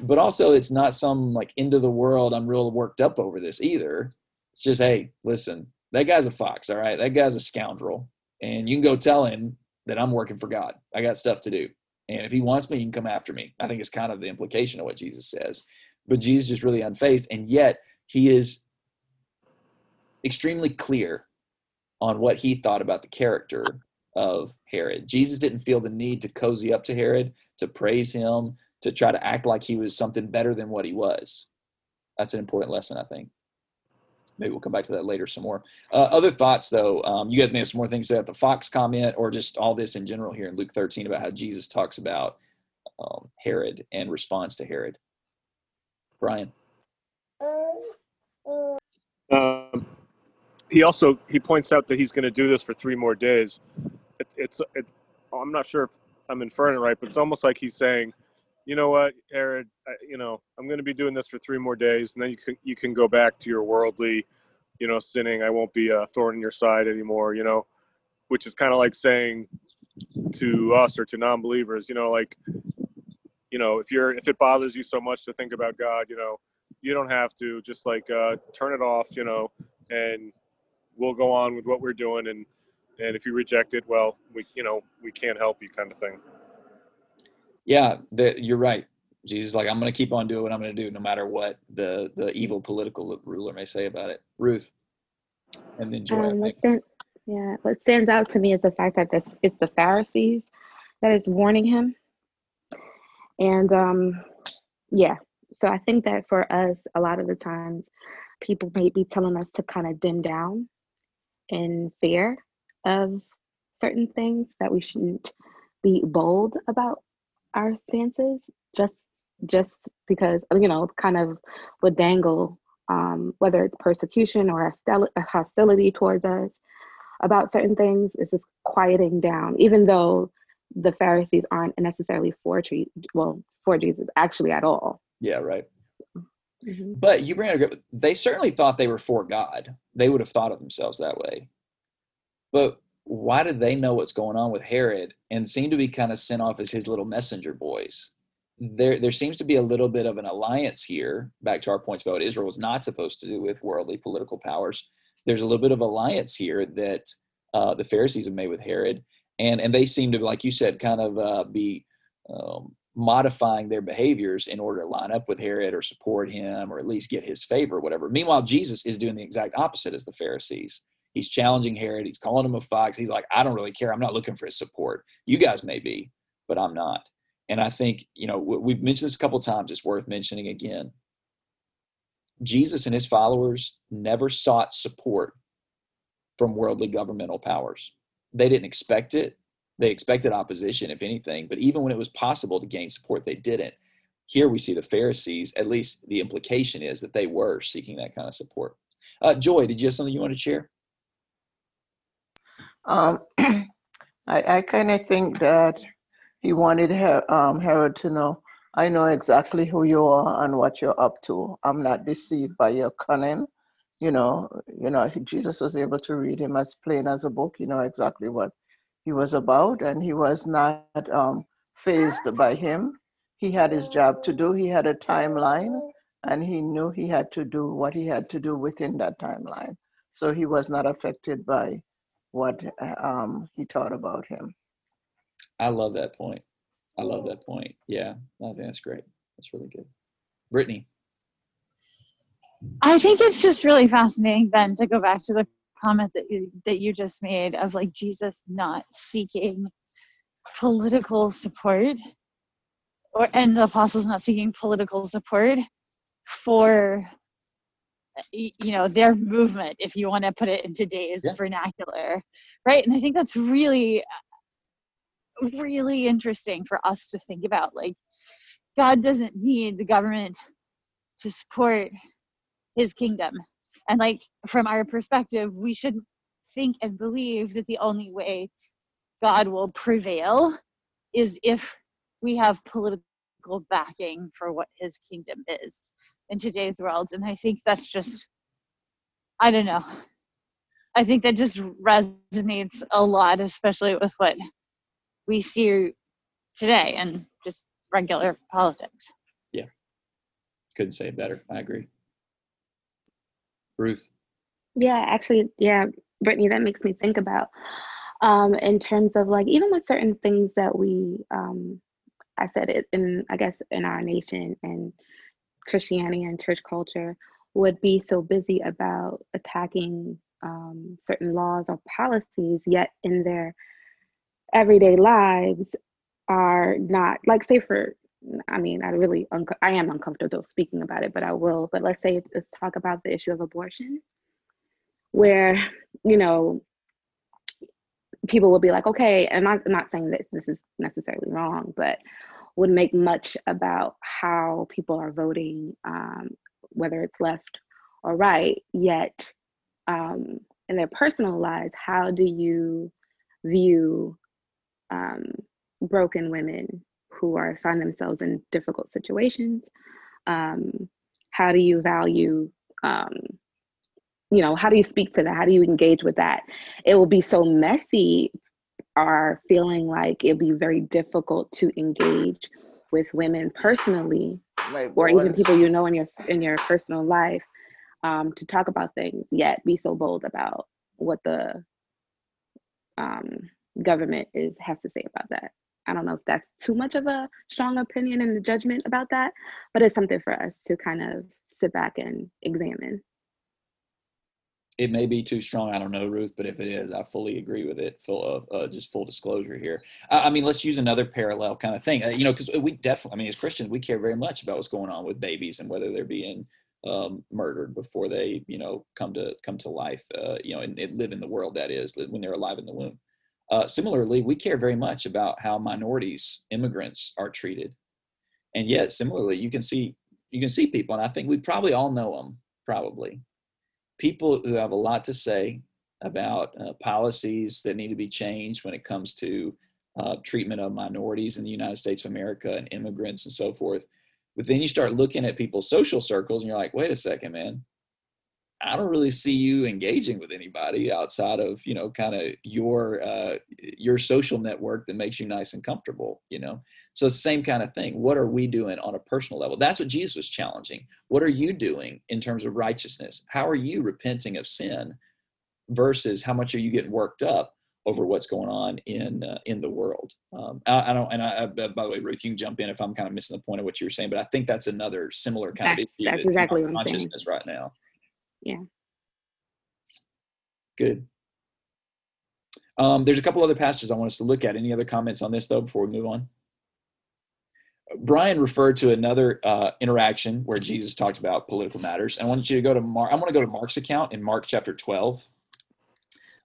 but also it's not some like end of the world i'm real worked up over this either. It's just hey listen that guy's a fox all right? That guy's a scoundrel. And you can go tell him that i'm working for god. I got stuff to do. And if he wants me he can come after me. I think it's kind of the implication of what jesus says. But jesus just really unfazed and yet he is extremely clear on what he thought about the character of herod. Jesus didn't feel the need to cozy up to herod to praise him to try to act like he was something better than what he was. That's an important lesson, I think. Maybe we'll come back to that later some more. Uh, other thoughts, though, um, you guys may have some more things to about the Fox comment or just all this in general here in Luke 13 about how Jesus talks about um, Herod and responds to Herod. Brian. Um, he also he points out that he's going to do this for three more days. It, it's it, I'm not sure if I'm inferring it right, but it's almost like he's saying you know what, Herod, you know, I'm going to be doing this for three more days, and then you can you can go back to your worldly, you know, sinning. I won't be a thorn in your side anymore. You know, which is kind of like saying to us or to non-believers, you know, like, you know, if you're if it bothers you so much to think about God, you know, you don't have to. Just like uh, turn it off, you know, and we'll go on with what we're doing. And and if you reject it, well, we you know we can't help you, kind of thing yeah, the, you're right. Jesus like, I'm going to keep on doing what I'm going to do, no matter what the the evil political ruler may say about it. Ruth, and then Joy. Um, stand, yeah, what stands out to me is the fact that this, it's the Pharisees that is warning him, and um, yeah. So I think that for us, a lot of the times, people may be telling us to kind of dim down in fear of certain things that we shouldn't be bold about our stances just just because you know kind of would dangle um, whether it's persecution or hostility towards us about certain things is just quieting down even though the pharisees aren't necessarily for treat well for jesus actually at all. Yeah right. Mm-hmm. but you bring up they certainly thought they were for god. They would have thought of themselves that way. But why did they know what's going on with Herod and seem to be kind of sent off as his little messenger boys? There, there seems to be a little bit of an alliance here. Back to our points about what Israel was not supposed to do with worldly political powers. There's a little bit of alliance here that uh, the Pharisees have made with Herod, and and they seem to, like you said, kind of uh, be um, modifying their behaviors in order to line up with Herod or support him or at least get his favor, whatever. Meanwhile, Jesus is doing the exact opposite as the Pharisees. He's challenging Herod. He's calling him a fox. He's like, I don't really care. I'm not looking for his support. You guys may be, but I'm not. And I think, you know, we've mentioned this a couple times. It's worth mentioning again. Jesus and his followers never sought support from worldly governmental powers. They didn't expect it. They expected opposition, if anything, but even when it was possible to gain support, they didn't. Here we see the Pharisees, at least the implication is that they were seeking that kind of support. Uh, Joy, did you have something you want to share? Um, I, I kind of think that he wanted Her- um, Herod to know, I know exactly who you are and what you're up to. I'm not deceived by your cunning. You know, you know, Jesus was able to read him as plain as a book. You know exactly what he was about, and he was not um, fazed by him. He had his job to do. He had a timeline, and he knew he had to do what he had to do within that timeline. So he was not affected by what um, he taught about him. I love that point. I love that point. Yeah, I think that's great. That's really good. Brittany. I think it's just really fascinating then to go back to the comment that you that you just made of like Jesus not seeking political support or and the apostles not seeking political support for you know their movement if you want to put it in today's yeah. vernacular right? And i think that's really really interesting for us to think about like god doesn't need the government to support his kingdom. And like from our perspective we should think and believe that the only way god will prevail is if we have political backing for what his kingdom is in today's world and i think that's just i don't know. I think that just resonates a lot especially with what we see today and just regular politics. Yeah. Couldn't say it better. I agree. Ruth? Yeah actually yeah brittany that makes me think about um in terms of like even with certain things that we um i said it in i guess in our nation and Christianity and church culture would be so busy about attacking um, certain laws or policies, yet in their everyday lives are not like say for I mean I really I am uncomfortable speaking about it, but I will. But let's say let's talk about the issue of abortion, where you know people will be like, okay, and I'm not saying that this is necessarily wrong, but would make much about how people are voting, um, whether it's left or right, yet um, in their personal lives, how do you view um, broken women who are find themselves in difficult situations? Um, how do you value um, you know how do you speak to that how do you engage with that it will be so messy are feeling like it'd be very difficult to engage with women personally or even people you know in your in your personal life um, to talk about things yet be so bold about what the um, government is has to say about that. I don't know if that's too much of a strong opinion and a judgment about that but it's something for us to kind of sit back and examine it may be too strong. I don't know, Ruth, but if it is, I fully agree with it. Full of uh, just full disclosure here. I, I, mean, let's use another parallel kind of thing. Uh, you know, because we definitely, I mean, as Christians, we care very much about what's going on with babies and whether they're being um, murdered before they, you know, come to come to life. Uh, you know, and, and, live in the world that is when they're alive in the womb. Uh, similarly, we care very much about how minorities, immigrants, are treated, and yet similarly, you can see you can see people, and I think we probably all know them, probably people who have a lot to say about uh, policies that need to be changed when it comes to uh, treatment of minorities in the United States of America and immigrants and so forth. But then you start looking at people's social circles and you're like, wait a second, man. I don't really see you engaging with anybody outside of you know kind of your uh, your social network that makes you nice and comfortable. You know, so it's the same kind of thing. What are we doing on a personal level? That's what Jesus was challenging. What are you doing in terms of righteousness? How are you repenting of sin versus how much are you getting worked up over what's going on in uh, in the world? Um, I, I, don't. And I, by the way, Ruth, you can jump in if I'm kind of missing the point of what you were saying, but I think that's another similar kind that's, of issue. That's exactly what I'm saying. right now. Yeah. Good. Um, there's a couple other passages I want us to look at. Any other comments on this though before we move on? Brian referred to another uh, interaction where Jesus talked about political matters. I want you to go to Mark. I want to go to Mark's account in Mark chapter 12.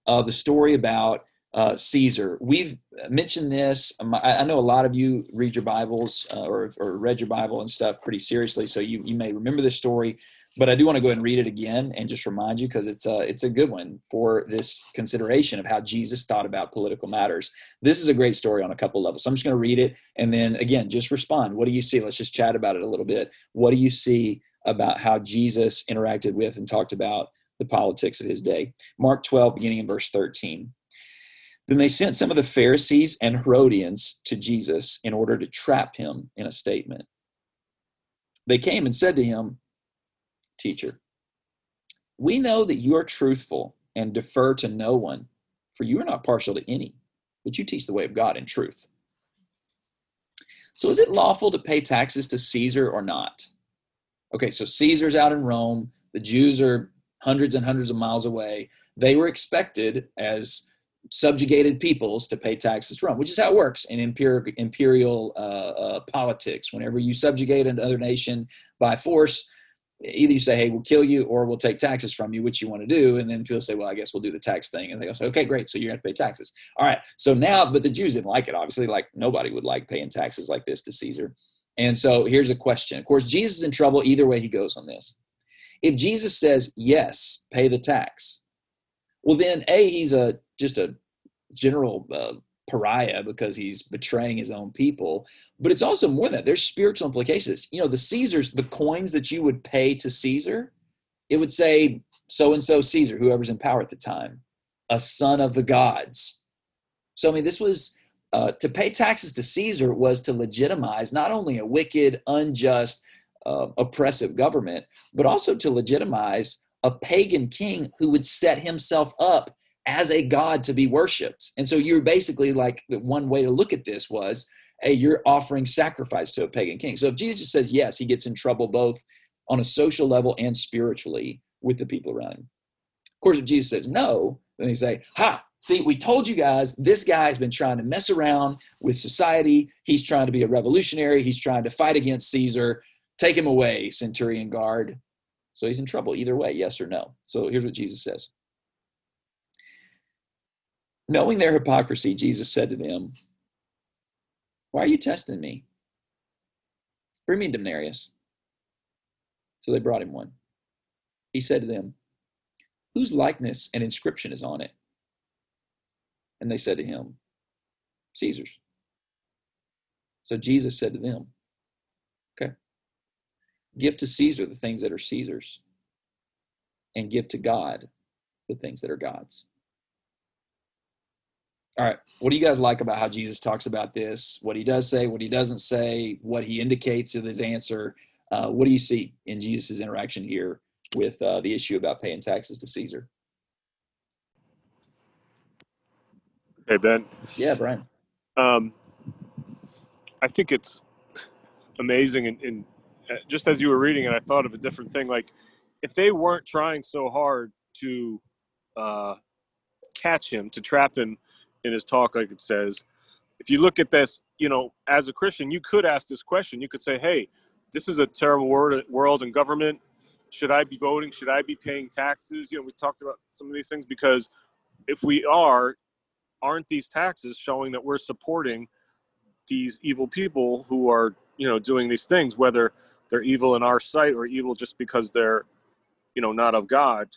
Uh, the story about uh, Caesar. We've mentioned this. Um, I, I, know a lot of you read your Bibles uh, or, or read your Bible and stuff pretty seriously, so you, you may remember this story but I do want to go ahead and read it again and just remind you because it's a it's a good one for this consideration of how Jesus thought about political matters. This is a great story on a couple levels. So I'm just going to read it and then again just respond. What do you see? Let's just chat about it a little bit. What do you see about how Jesus interacted with and talked about the politics of his day? Mark 12, beginning in verse 13. Then they sent some of the Pharisees and Herodians to Jesus in order to trap him in a statement. They came and said to him, teacher. We know that you are truthful and defer to no one, for you are not partial to any, but you teach the way of God in truth. So is it lawful to pay taxes to Caesar or not? Okay, so Caesar's out in Rome. The Jews are hundreds and hundreds of miles away. They were expected as subjugated peoples to pay taxes to Rome, which is how it works in imperial, imperial uh, uh, politics. Whenever you subjugate another nation by force, either you say, hey, we'll kill you or we'll take taxes from you, which you want to do. And then people say, well, I guess we'll do the tax thing. And they go, okay, great. So you're going to pay taxes. All right. So now, but the Jews didn't like it, obviously. Like nobody would like paying taxes like this to Caesar. And so here's a question. Of course, Jesus is in trouble either way he goes on this. If Jesus says, yes, pay the tax, well, then A, he's a just a general uh, pariah because he's betraying his own people. But it's also more than that. There's spiritual implications. You know, the Caesars, the coins that you would pay to Caesar, it would say so and so Caesar, whoever's in power at the time, a son of the gods. So I mean, this was uh, to pay taxes to Caesar was to legitimize not only a wicked, unjust, uh, oppressive government, but also to legitimize a pagan king who would set himself up as a god to be worshipped. And so you're basically like the one way to look at this was, hey, you're offering sacrifice to a pagan king. So if Jesus says yes, he gets in trouble both on a social level and spiritually with the people around him. Of course, if Jesus says no, then they say, ha, see, we told you guys this guy's been trying to mess around with society. He's trying to be a revolutionary. He's trying to fight against Caesar. Take him away, centurion guard. So he's in trouble either way, yes or no. So here's what Jesus says Knowing their hypocrisy, Jesus said to them, Why are you testing me? Bring me a denarius. So they brought him one. He said to them, Whose likeness and inscription is on it? And they said to him, Caesar's. So Jesus said to them, Okay, give to Caesar the things that are Caesar's, and give to God the things that are God's. All right. What do you guys like about how Jesus talks about this? What he does say, what he doesn't say, what he indicates in his answer. Uh, what do you see in Jesus' interaction here with uh, the issue about paying taxes to Caesar? Hey, Ben. Yeah, Brian. Um, I think it's amazing. And, and uh, just as you were reading it, I thought of a different thing. Like, if they weren't trying so hard to uh, catch him, to trap him, in his talk, like it says, if you look at this, you know, as a Christian, you could ask this question. You could say, hey, this is a terrible world and government. Should I be voting? Should I be paying taxes? You know, we talked about some of these things because if we are, aren't these taxes showing that we're supporting these evil people who are, you know, doing these things, whether they're evil in our sight or evil just because they're, you know, not of God?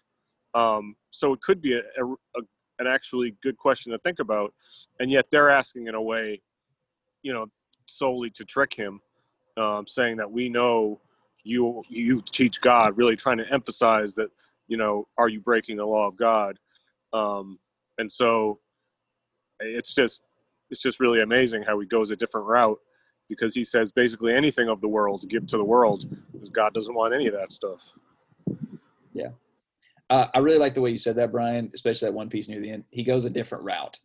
Um, so it could be a, a, a an actually good question to think about, and yet they're asking in a way, you know, solely to trick him, um, saying that we know you you teach God, really trying to emphasize that you know, are you breaking the law of God? Um, and so it's just it's just really amazing how he goes a different route because he says basically anything of the world give to the world because God doesn't want any of that stuff. Yeah. Uh, I really like the way you said that, Brian, especially that one piece near the end. He goes a different route.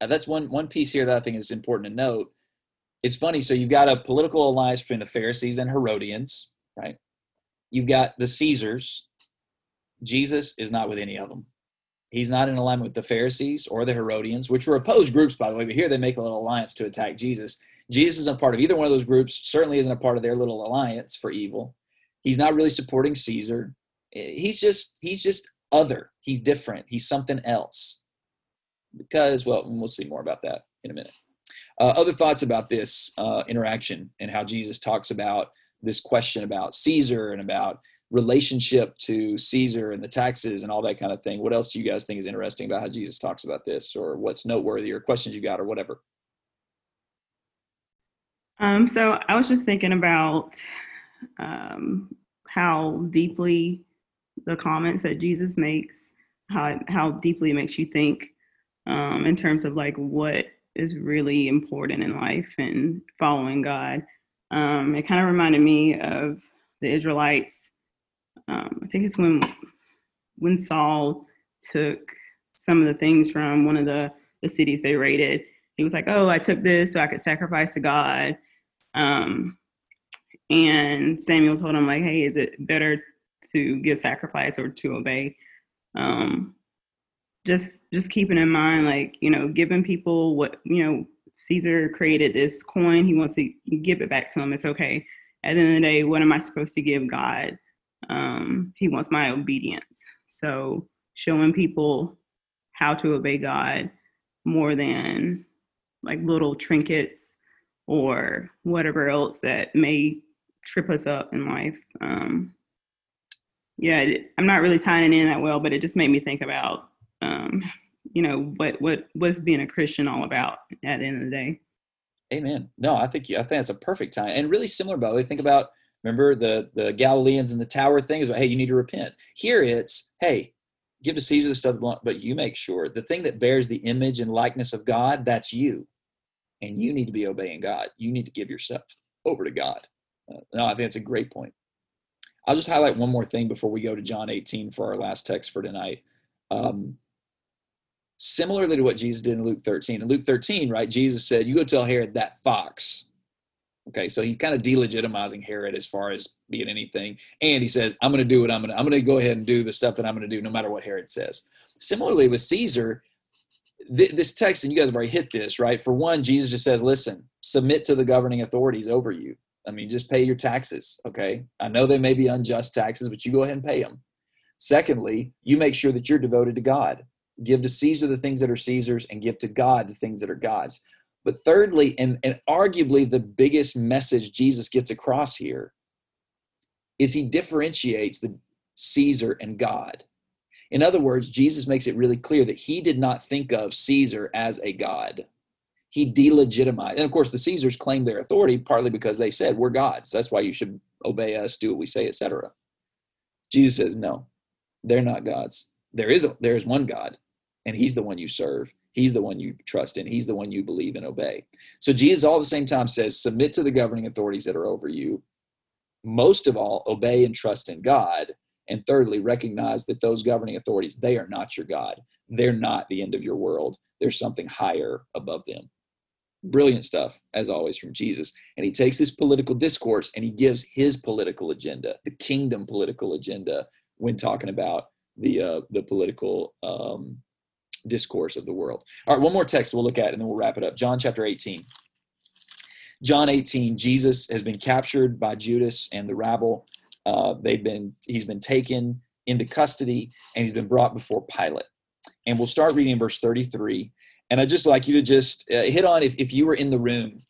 Uh, that's one one piece here that I think is important to note. It's funny. So you've got a political alliance between the Pharisees and Herodians, right? You've got the Caesars. Jesus is not with any of them. He's not in alignment with the Pharisees or the Herodians, which were opposed groups, by the way. But here they make a little alliance to attack Jesus. Jesus isn't a part of either one of those groups. Certainly isn't a part of their little alliance for evil. He's not really supporting Caesar he's just he's just other. He's different. He's something else. Because well, we'll see more about that in a minute. Uh, other thoughts about this uh, interaction and how Jesus talks about this question about Caesar and about relationship to Caesar and the taxes and all that kind of thing. What else do you guys think is interesting about how Jesus talks about this, or what's noteworthy, or questions you got, or whatever? Um, so I was just thinking about um, how deeply the comments that Jesus makes, how how deeply it makes you think um, in terms of like what is really important in life and following God. Um, it kind of reminded me of the Israelites. Um, I think it's when when Saul took some of the things from one of the the cities they raided. He was like, "Oh, I took this so I could sacrifice to God." Um, and Samuel told him like, "Hey, is it better to give sacrifice or to obey. Um, just just keeping in mind, like you know, giving people what you know. Caesar created this coin. He wants to give it back to him. It's okay. At the end of the day, what am I supposed to give God? um, he wants my obedience. So showing people how to obey God more than like little trinkets or whatever else that may trip us up in life. Um, yeah, I'm not really tying it in that well, but it just made me think about, um, you know, what what what's being a Christian all about at the end of the day. Amen. No, I think I think that's a perfect time, and really similar. By the way, think about remember the the Galileans and the tower thing is about hey, you need to repent. Here it's hey, give to Caesar the stuff, but you make sure the thing that bears the image and likeness of God, that's you, and you need to be obeying God. You need to give yourself over to God. Uh, no, I think that's a great point. I'll just highlight one more thing before we go to John 18 for our last text for tonight. Um, similarly to what Jesus did in Luke 13. In Luke 13, right, Jesus said, You go tell Herod that fox. Okay, so he's kind of delegitimizing Herod as far as being anything. And he says, I'm gonna do what I'm gonna I'm gonna go ahead and do the stuff that I'm gonna do no matter what Herod says. Similarly with Caesar, th- this text, and you guys have already hit this, right? For one, Jesus just says, Listen, submit to the governing authorities over you. I mean, just pay your taxes, okay? I know they may be unjust taxes, but you go ahead and pay them. Secondly, you make sure that you're devoted to God give to Caesar the things that are Caesar's and give to God the things that are God's. But thirdly, and, and arguably the biggest message Jesus gets across here is he differentiates the Caesar and God. In other words, Jesus makes it really clear that he did not think of Caesar as a God. He delegitimized. And of course, the Caesars claimed their authority partly because they said, We're gods. That's why you should obey us, do what we say, etc. Jesus says, No, they're not gods. There is a, there is one God, and he's the one you serve he's the one you trust in he's the one you believe and obey so jesus all at the same time says submit to the governing authorities that are over you most of all obey and trust in god and thirdly recognize that those governing authorities they are not your god they're not the end of your world there's something higher above them brilliant stuff as always from jesus and he takes this political discourse and he gives his political agenda the kingdom political agenda when talking about the uh, the political um, discourse of the world. All right, one more text we'll look at and then we'll wrap it up. John chapter 18. John 18, Jesus has been captured by Judas and the rabble. Uh, they've been he's been taken into custody and he's been brought before Pilate. And we'll start reading verse 33. And I'd just like you to just uh, hit on if, if you were in the room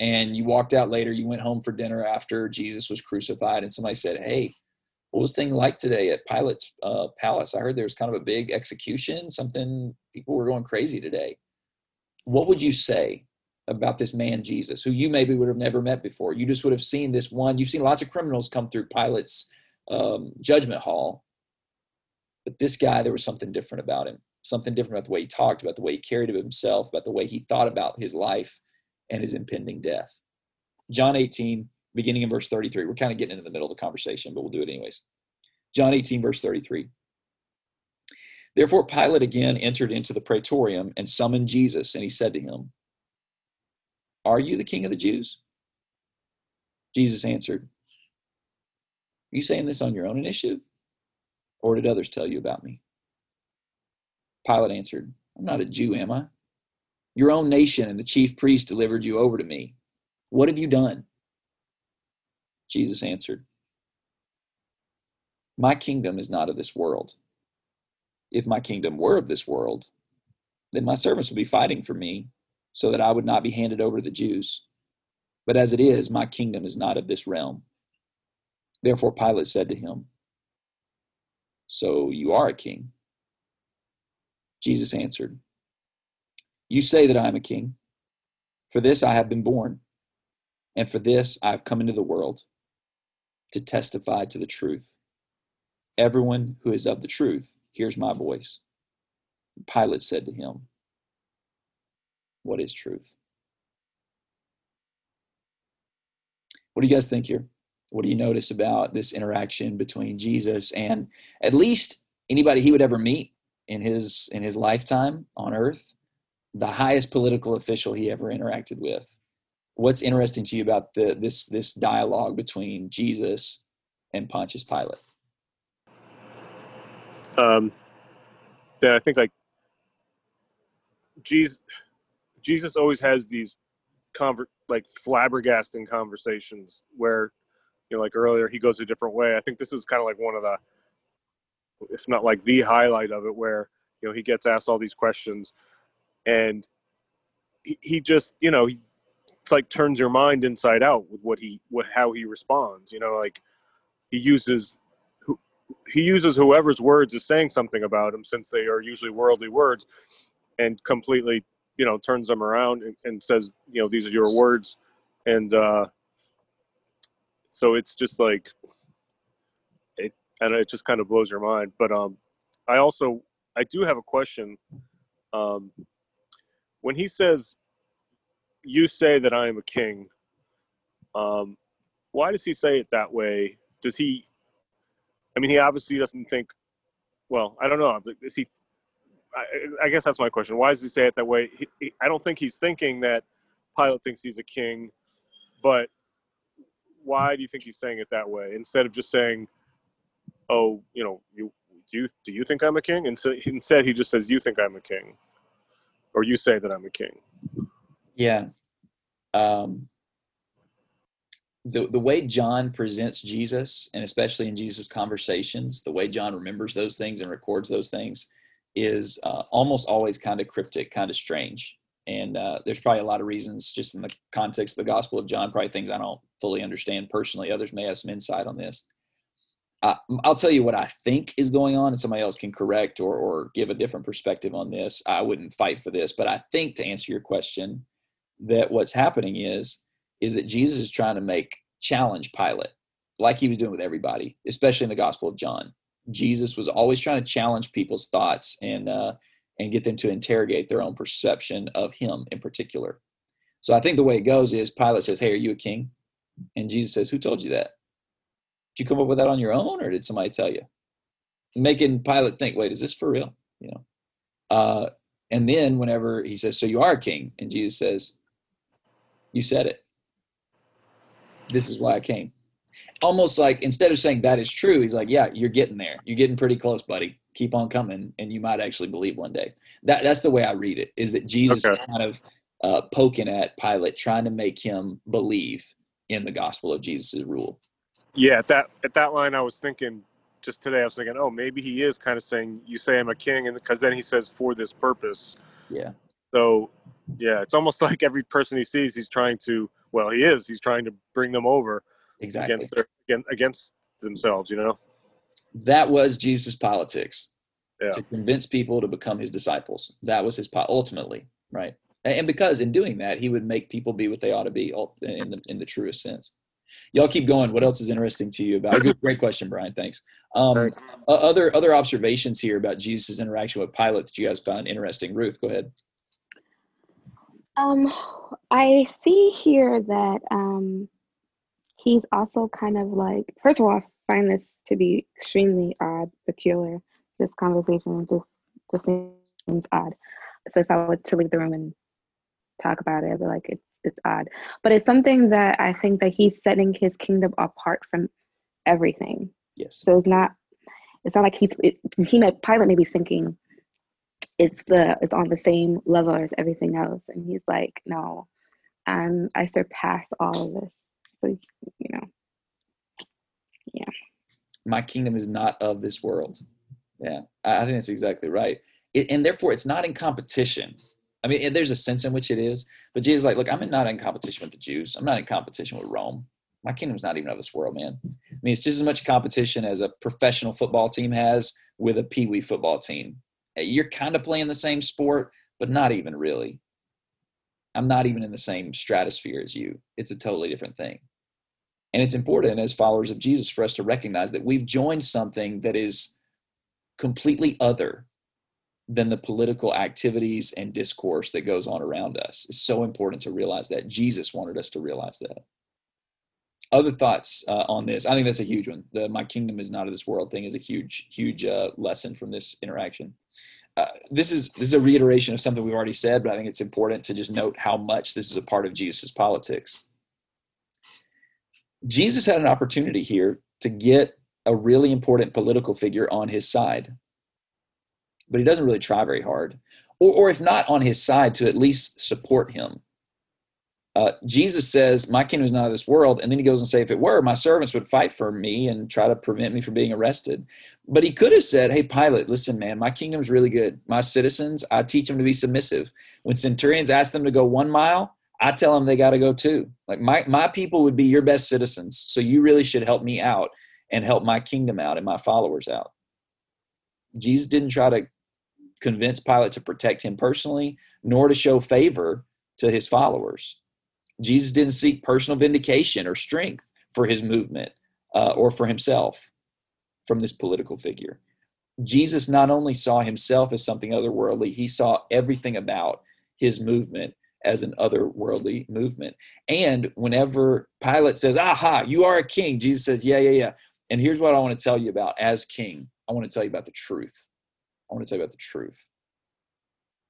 and you walked out later, you went home for dinner after Jesus was crucified, and somebody said, Hey, what was thing like today at Pilate's uh, Palace? I heard there was kind of a big execution. Something people were going crazy today. What would you say about this man Jesus, who you maybe would have never met before? You just would have seen this one. You've seen lots of criminals come through Pilate's um, judgment hall, but this guy, there was something different about him. Something different about the way he talked, about the way he carried himself, about the way he thought about his life and his impending death. John 18, beginning in verse 33. We're kind of getting into the middle of the conversation, but we'll do it anyways. John 18, verse 33. Therefore, Pilate again entered into the praetorium and summoned Jesus, and he said to him, Are you the king of the Jews? Jesus answered, Are you saying this on your own initiative? Or did others tell you about me? Pilate answered, I'm not a hmm. Jew, am I? Your own nation and the chief priest delivered you over to me. What have you done? Jesus answered, My kingdom is not of this world. If my kingdom were of this world, then my servants would be fighting for me so that I would not be handed over to the Jews. But as it is, my kingdom is not of this realm. Therefore, Pilate said to him, So you are a king? Jesus answered, You say that I am a king. For this I have been born, and for this I have come into the world to testify to the truth. Everyone who is of the truth hears my voice. Pilate said to him, What is truth? What do you guys think here? What do you notice about this interaction between Jesus and at least anybody he would ever meet in his in his lifetime on earth, the highest political official he ever interacted with? what's interesting to you about the this this dialogue between Jesus and Pontius Pilate? Um, yeah, I think like Jesus, Jesus always has these convert like flabbergasting conversations where you know, like earlier, he goes a different way. I think this is kind of like one of the, if not like the highlight of it, where you know he gets asked all these questions, and he, he just you know he it's like turns your mind inside out with what he what how he responds. You know, like he uses he uses whoever's words is saying something about him since they are usually worldly words and completely you know turns them around and, and says you know these are your words and uh so it's just like and it just kind of blows your mind but um i also i do have a question um when he says you say that i am a king um why does he say it that way? Does he i mean he obviously doesn't think well i don't know is he I, I guess that's my question. Why does he say it that way? He, he, i don't think he's thinking that pilate thinks he's a king but why do you think he's saying it that way? Instead of just saying, "Oh, you know, you do you do you think I'm a king?" And so instead, he just says, "You think I'm a king," or "You say that I'm a king." Yeah. Um, the the way John presents Jesus, and especially in Jesus' conversations, the way John remembers those things and records those things, is uh, almost always kind of cryptic, kind of strange. And uh, there's probably a lot of reasons, just in the context of the Gospel of John, probably things I don't fully understand personally. Others may have some insight on this. Uh, I'll tell you what I think is going on, and somebody else can correct or, or give a different perspective on this. I wouldn't fight for this, but I think to answer your question, that what's happening is is that Jesus is trying to make challenge Pilate, like he was doing with everybody, especially in the Gospel of John. Jesus was always trying to challenge people's thoughts and uh, and get them to interrogate their own perception of him in particular. So I think the way it goes is Pilate says, Hey, are you a king? And Jesus says, Who told you that? Did you come up with that on your own or did somebody tell you? Making Pilate think, Wait, is this for real? You know. Uh, and then whenever he says, So you are a king, and Jesus says, You said it. This is why I came. Almost like instead of saying that is true, he's like, Yeah, you're getting there. You're getting pretty close, buddy keep on coming and you might actually believe one day that that's the way i read it is that jesus okay. is kind of uh, poking at pilate trying to make him believe in the gospel of jesus' rule yeah at that at that line i was thinking just today i was thinking oh maybe he is kind of saying you say i'm a king and because then he says for this purpose yeah so yeah it's almost like every person he sees he's trying to well he is he's trying to bring them over exactly against their against themselves you know that was Jesus' politics yeah. to convince people to become his disciples. That was his ultimately, right? And because in doing that, he would make people be what they ought to be in the in the truest sense. Y'all keep going. What else is interesting to you about? Good, great question, Brian. Thanks. Um, other other observations here about Jesus' interaction with Pilate that you guys found interesting. Ruth, go ahead. Um, I see here that um, he's also kind of like. First of all, I find this to be extremely odd, peculiar. This conversation just just seems odd. So if I were to leave the room and talk about it, I'd be like, it's it's odd. But it's something that I think that he's setting his kingdom apart from everything. Yes. So it's not it's not like he's it, he may Pilate may be thinking it's the it's on the same level as everything else, and he's like, no, um, I surpass all of this. So you know, yeah my kingdom is not of this world. Yeah, I, think that's exactly right. It, and therefore, it's not in competition. I mean, there's a sense in which it is, but Jesus like, look, I'm not in competition with the Jews. I'm not in competition with Rome. My kingdom's not even of this world, man. I mean, it's just as much competition as a professional football team has with a pee wee football team. Eh, you're kind of playing the same sport, but not even really. I'm not even in the same stratosphere as you. It's a totally different thing. And it's important as followers of Jesus for us to recognize that we've joined something that is completely other than the political activities and discourse that goes on around us. It's so important to realize that. Jesus wanted us to realize that. Other thoughts uh, on this? I think that's a huge one. The "My kingdom is not of this world" thing is a huge, huge uh, lesson from this interaction. Uh, this is this is a reiteration of something we've already said, but I think it's important to just note how much this is a part of Jesus' politics. Jesus had an opportunity here to get a really important political figure on his side, but he doesn't really try very hard. Or, or if not on his side, to at least support him. Uh, Jesus says, My kingdom is not of this world. And then he goes and say, If it were, my servants would fight for me and try to prevent me from being arrested. But he could have said, Hey, Pilate, listen, man, my kingdom's really good. My citizens, I teach them to be submissive. When centurions ask them to go one mile, I tell them they got to go two. Like my, my people would be your best citizens. So you really should help me out and help my kingdom out and my followers out. Jesus didn't try to convince Pilate to protect him personally, nor to show favor to his followers. Jesus didn't seek personal vindication or strength for his movement uh, or for himself from this political figure. Jesus not only saw himself as something otherworldly, he saw everything about his movement as an otherworldly movement. And whenever Pilate says, Aha, you are a king, Jesus says, Yeah, yeah, yeah. And here's what I want to tell you about as king I want to tell you about the truth. I want to tell you about the truth.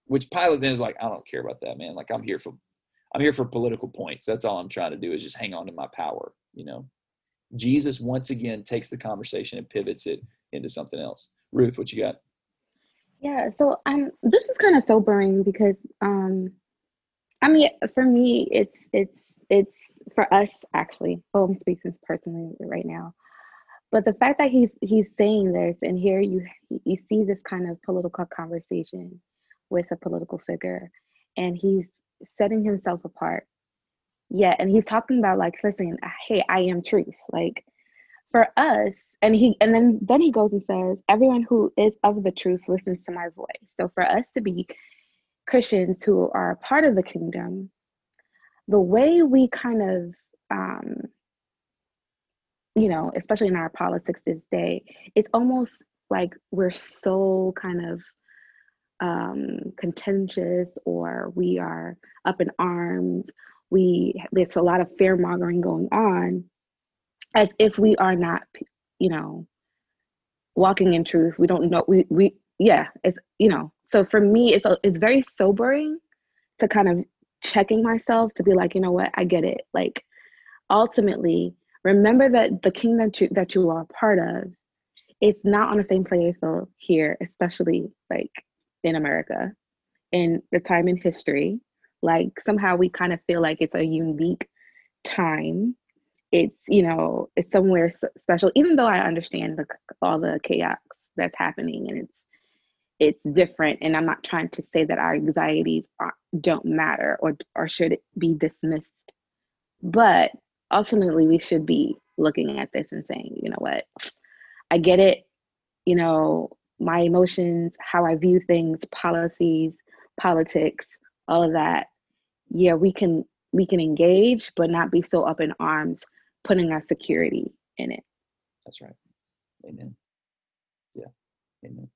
Which Pilate then is like, I don't care about that, man. Like I'm here for I'm here for political points. That's all I'm trying to do is just hang on to my power, you know. Jesus once again takes the conversation and pivots it into something else. Ruth, what you got? Yeah, so um this is kind of sobering because um I mean for me it's it's it's for us actually. Oh, I'm speaking personally right now. But the fact that he's he's saying this and here you you see this kind of political conversation with a political figure and he's setting himself apart. Yeah, and he's talking about like, listen, hey, I am truth. Like for us, and he and then then he goes and says, everyone who is of the truth listens to my voice. So for us to be Christians who are part of the kingdom, the way we kind of um, you know, especially in our politics this day, it's almost like we're so kind of um, contentious or we are up in arms. We there's a lot of fear mongering going on, as if we are not, you know, walking in truth. We don't know. We we yeah. It's you know. So for me, it's a, it's very sobering to kind of checking myself to be like, you know what, I get it. Like ultimately, remember that the kingdom that you, that you are part of, it's not on the same playing field here, especially like in America in the time in history. Like somehow we kind of feel like it's a unique time. It's, you know, it's somewhere special, even though I understand the, all the chaos that's happening and it's, it's different. And I'm not trying to say that our anxieties are, don't matter or, or should be dismissed. But ultimately, we should be looking at this and saying, you know what, I get it. You know, my emotions, how I view things, policies, politics, all of that. Yeah, we can we can engage, but not be so up in arms, putting our security in it. That's right. Amen. Yeah. Amen.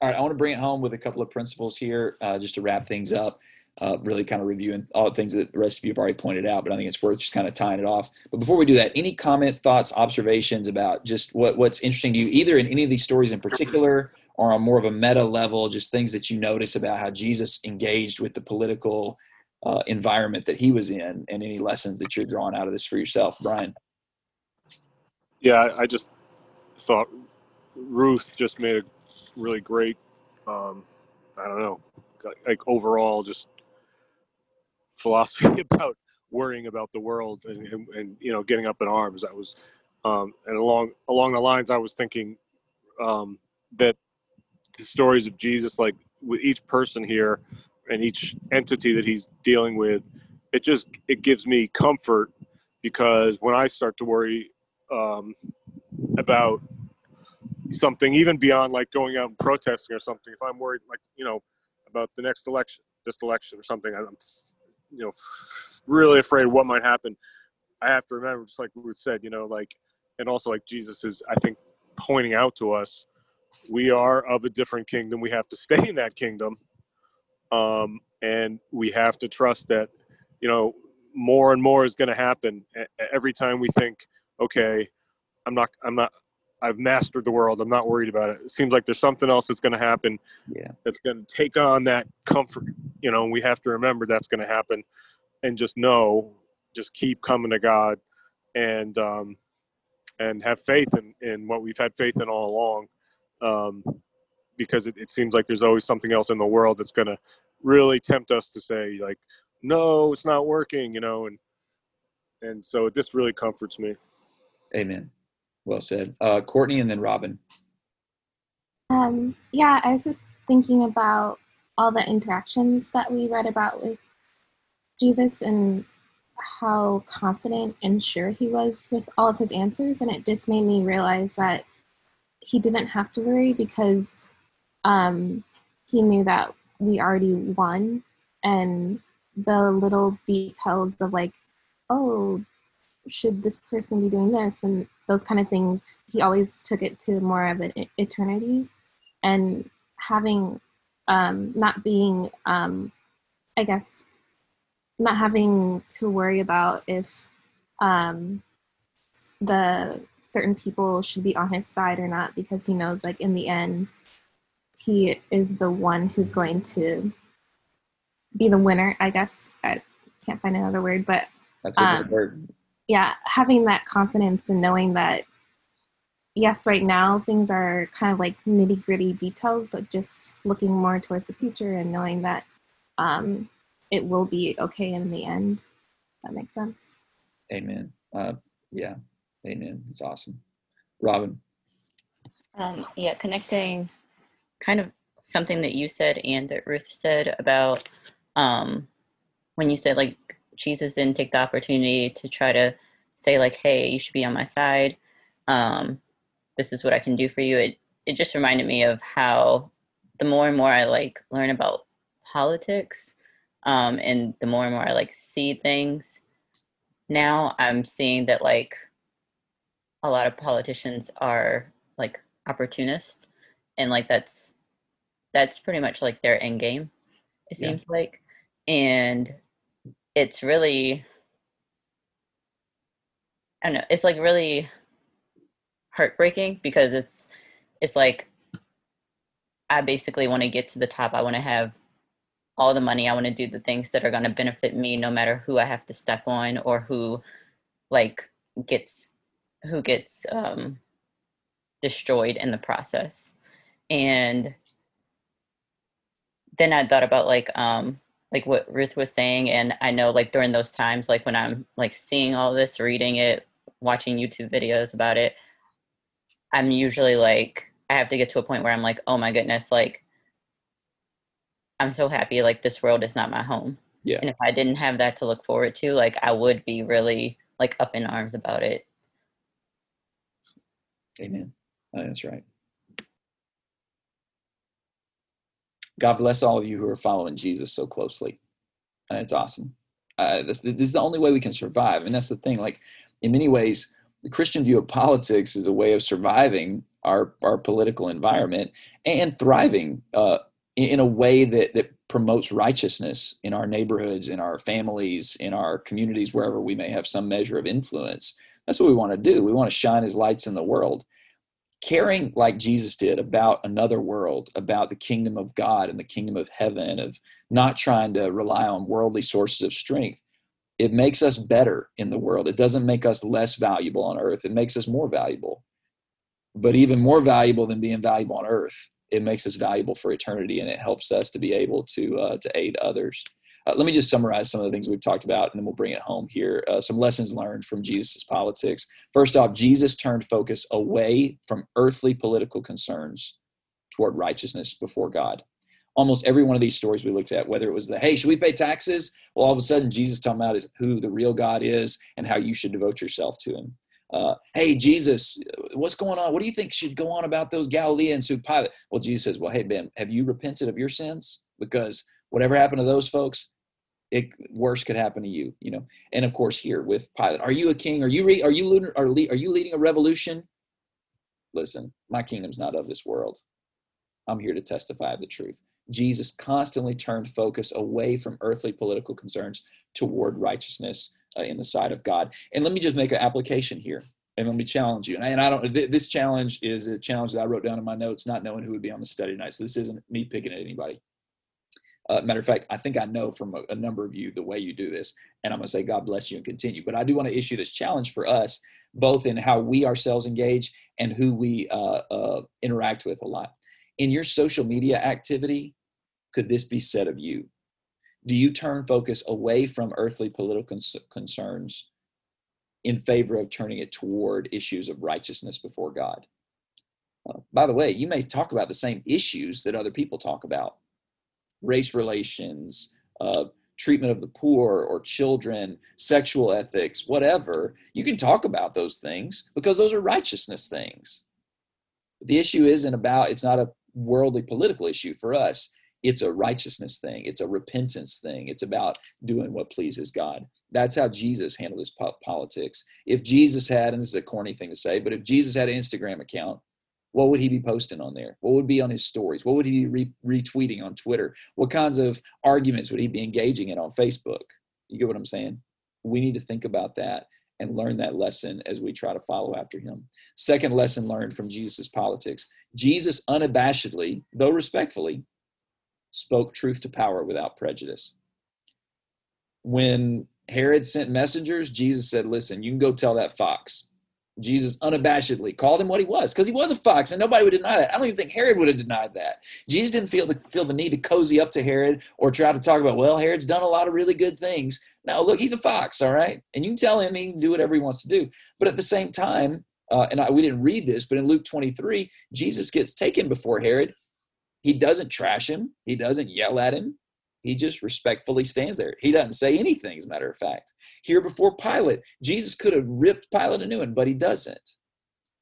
All right, I want to bring it home with a couple of principles here, uh, just to wrap things up uh, really kind of reviewing all the things that the rest of you have already pointed out, but I think it's worth just kind of tying it off. But before we do that, any comments, thoughts, observations about just what, what's interesting to you, either in any of these stories in particular or on more of a meta level, just things that you notice about how Jesus engaged with the political uh, environment that he was in and any lessons that you're drawing out of this for yourself, Brian? Yeah, I just thought Ruth just made a really great, um, I don't know, like overall just philosophy about worrying about the world and, and, and, you know getting up in arms. I was um, and along along the lines i was thinking um, that the stories of jesus like with each person here and each entity that he's dealing with it just it gives me comfort because when i start to worry um, about something even beyond like going out and protesting or something if i'm worried like you know about the next election this election or something i'm you know really afraid what might happen. I have to remember just like ruth said you know like and also like jesus is i think pointing out to us we are of a different kingdom. We have to stay in that kingdom. Um, and we have to trust that you know more and more is going to happen every time we think okay i'm not i'm not I've mastered the world. I'm not worried about it. It seems like there's something else that's going to happen. Yeah. That's going to take on that comfort. You know, we have to remember that's going to happen, and just know, just keep coming to God, and um, and have faith in in what we've had faith in all along, um, because it, it seems like there's always something else in the world that's going to really tempt us to say like, no, it's not working, you know, and and so this really comforts me. Amen. Well said, uh, Courtney, and then Robin. Um, yeah, I was just thinking about all the interactions that we read about with Jesus and how confident and sure he was with all of his answers. And it just made me realize that he didn't have to worry because um, he knew that we already won. And the little details of, like, oh, should this person be doing this? And those kind of things, he always took it to more of an eternity. And having, um, not being, um, I guess, not having to worry about if um, the certain people should be on his side or not because he knows like in the end he is the one who's going to be the winner i guess i can't find another word but that's a good um, word yeah having that confidence and knowing that yes right now things are kind of like nitty gritty details but just looking more towards the future and knowing that um, it will be okay in the end. That makes sense. Amen. Uh, yeah. Amen. It's awesome. Robin. Um, yeah, connecting kind of something that you said and that Ruth said about um, when you said like Jesus didn't take the opportunity to try to say like, "Hey, you should be on my side. Um, this is what I can do for you." It it just reminded me of how the more and more I like learn about politics, um, and the more and more I like see things now, I'm seeing that like a lot of politicians are like opportunists, and like that's that's pretty much like their end game. It yeah. seems like, and it's really I don't know. It's like really heartbreaking because it's it's like I basically want to get to the top. I want to have all the money. I want to do the things that are going to benefit me, no matter who I have to step on or who, like, gets who gets um, destroyed in the process. And then I thought about like um, like what Ruth was saying, and I know like during those times, like when I'm like seeing all this, reading it, watching YouTube videos about it, I'm usually like I have to get to a point where I'm like, oh my goodness, like I'm so happy like this world is not my home. Yeah. And if I didn't have that to look forward to, like I would be really like up in arms about it. Amen. Oh, that's right. God bless all of you who are following Jesus so closely. And it's awesome. Uh, this, this is the only way we can survive. And that's the thing. Like, in many ways, the Christian view of politics is a way of surviving our, our political environment and thriving uh, in a way that that promotes righteousness in our neighborhoods, in our families, in our communities, wherever we may have some measure of influence. That's what we want to do. We want to shine as lights in the world. Caring like Jesus did about another world, about the kingdom of God and the kingdom of heaven, of not trying to rely on worldly sources of strength, it makes us better in the world. It doesn't make us less valuable on earth, it makes us more valuable. But even more valuable than being valuable on earth it makes us valuable for eternity and it helps us to be able to uh, to aid others uh, let me just summarize some of the things we've talked about and then we'll bring it home here uh, some lessons learned from jesus' politics first off jesus turned focus away from earthly political concerns toward righteousness before god almost every one of these stories we looked at whether it was the hey should we pay taxes well all of a sudden jesus talking about is who the real god is and how you should devote yourself to him uh, hey, Jesus, what's going on? What do you think should go on about those Galileans who Pilate? Well, Jesus says, well, hey, Ben, have you repented of your sins? Because whatever happened to those folks, it worse could happen to you, you know. And of course, here with Pilate, are you a king? Are you re, are you are, are you leading a revolution? Listen, my kingdom's not of this world. I'm here to testify of the truth. Jesus constantly turned focus away from earthly political concerns toward righteousness uh, in the sight of God. And let me just make an application here. And let me challenge you. And I, and I don't. Th- this challenge is a challenge that I wrote down in my notes, not knowing who would be on the study tonight. So this isn't me picking at anybody. Uh, matter of fact, I think I know from a, a, number of you the way you do this, and I'm going to say God bless you and continue. But I do want to issue this challenge for us, both in how we ourselves engage and who we uh, uh, interact with a lot. In your social media activity, could this be said of you? Do you turn focus away from earthly political concerns in favor of turning it toward issues of righteousness before God? Uh, by the way, you may talk about the same issues that other people talk about race relations, uh, treatment of the poor or children, sexual ethics, whatever. You can talk about those things because those are righteousness things. The issue isn't about, it's not a worldly political issue for us. It's a righteousness thing. It's a repentance thing. It's about doing what pleases God. That's how Jesus handled his po- politics. If Jesus had, and this is a corny thing to say, but if Jesus had an Instagram account, what would he be posting on there? What would be on his stories? What would he be re- retweeting on Twitter? What kinds of arguments would he be engaging in on Facebook? You get what I'm saying? We need to think about that and learn that lesson as we try to follow after him. Second lesson learned from Jesus' politics Jesus unabashedly, though respectfully, spoke truth to power without prejudice. When Herod sent messengers, Jesus said, Listen, you can go tell that fox. Jesus unabashedly called him what he was because he was a fox and nobody would deny that. I don't even think Herod would have denied that. Jesus didn't feel the, feel the need to cozy up to Herod or try to talk about, well, Herod's done a lot of really good things. No, look, he's a fox, all right? And you can tell him he can do whatever he wants to do. But at the same time, uh, and I, we didn't read this, but in Luke 23, Jesus gets taken before Herod he doesn't trash him, he doesn't yell at him. He just respectfully stands there. He doesn't say anything, as a matter of fact. Here before Pilate, Jesus could have ripped Pilate a new one, but he doesn't.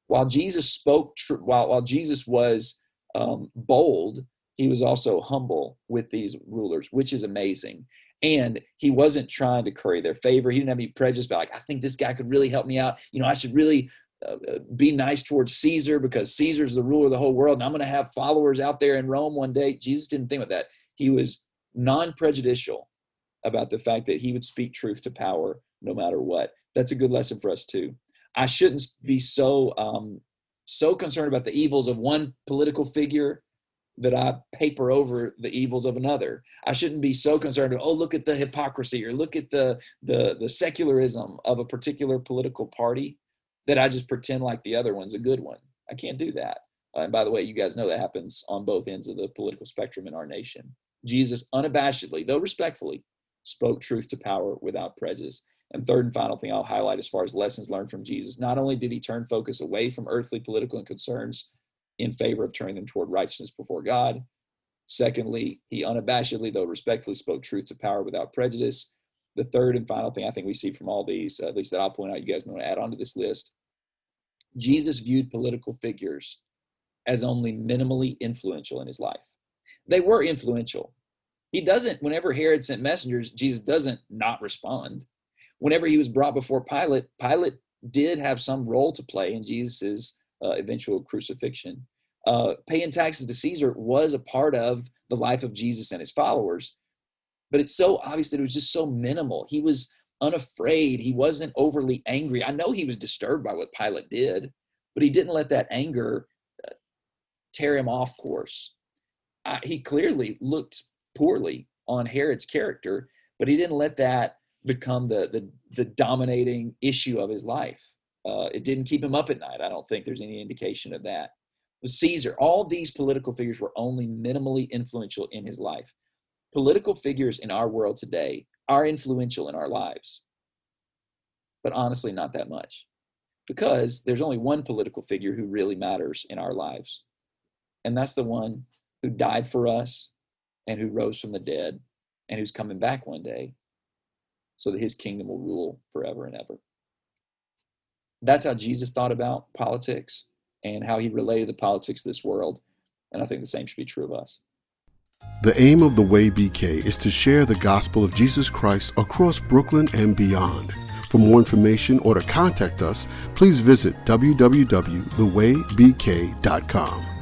While Jesus spoke, tr- while, while Jesus was um, bold, he was also humble with these rulers, which is amazing. And he wasn't trying to curry their favor. He didn't have any prejudice about, like, I think this guy could really help me out. You know, I should really uh, uh, be nice towards Caesar because Caesar's the ruler of the whole world, and I'm going to have followers out there in Rome one day. Jesus didn't think about that. He was non prejudicial about the fact that he would speak truth to power no matter what. That's a good lesson for us too. I shouldn't be so um, so concerned about the evils of one political figure that I paper over the evils of another. I shouldn't be so concerned. Oh, look at the hypocrisy, or look at the the the secularism of a particular political party that I just pretend like the other one's a good one. I can't do that. Uh, and by the way, you guys know that happens on both ends of the political spectrum in our nation. Jesus unabashedly, though respectfully, spoke truth to power without prejudice. And third and final thing I'll highlight as far as lessons learned from Jesus, not only did he turn focus away from earthly political concerns in favor of turning them toward righteousness before God, secondly, he unabashedly, though respectfully, spoke truth to power without prejudice. The third and final thing I think we see from all these, at least that I'll point out, you guys may want to add on to this list, Jesus viewed political figures as only minimally influential in his life. They were influential. He doesn't, whenever Herod sent messengers, Jesus doesn't not respond. Whenever he was brought before Pilate, Pilate did have some role to play in Jesus's uh, eventual crucifixion. Uh, paying taxes to Caesar was a part of the life of Jesus and his followers, but it's so obvious that it was just so minimal. He was unafraid. He wasn't overly angry. I know he was disturbed by what Pilate did, but he didn't let that anger uh, tear him off course. I, he clearly looked poorly on Herod's character, but he didn't let that become the the, the dominating issue of his life. Uh, it didn't keep him up at night. I don't think there's any indication of that. With Caesar, all these political figures were only minimally influential in his life. Political figures in our world today are influential in our lives. But honestly, not that much. Because there's only one political figure who really matters in our lives. And that's the one who died for us and who rose from the dead and who's coming back one day so that his kingdom will rule forever and ever. That's how Jesus thought about politics and how he related the politics of this world. And I think the same should be true of us. The aim of the Way BK is to share the gospel of Jesus Christ across Brooklyn and beyond. For more information or to contact us, please visit www.thewaybk.com.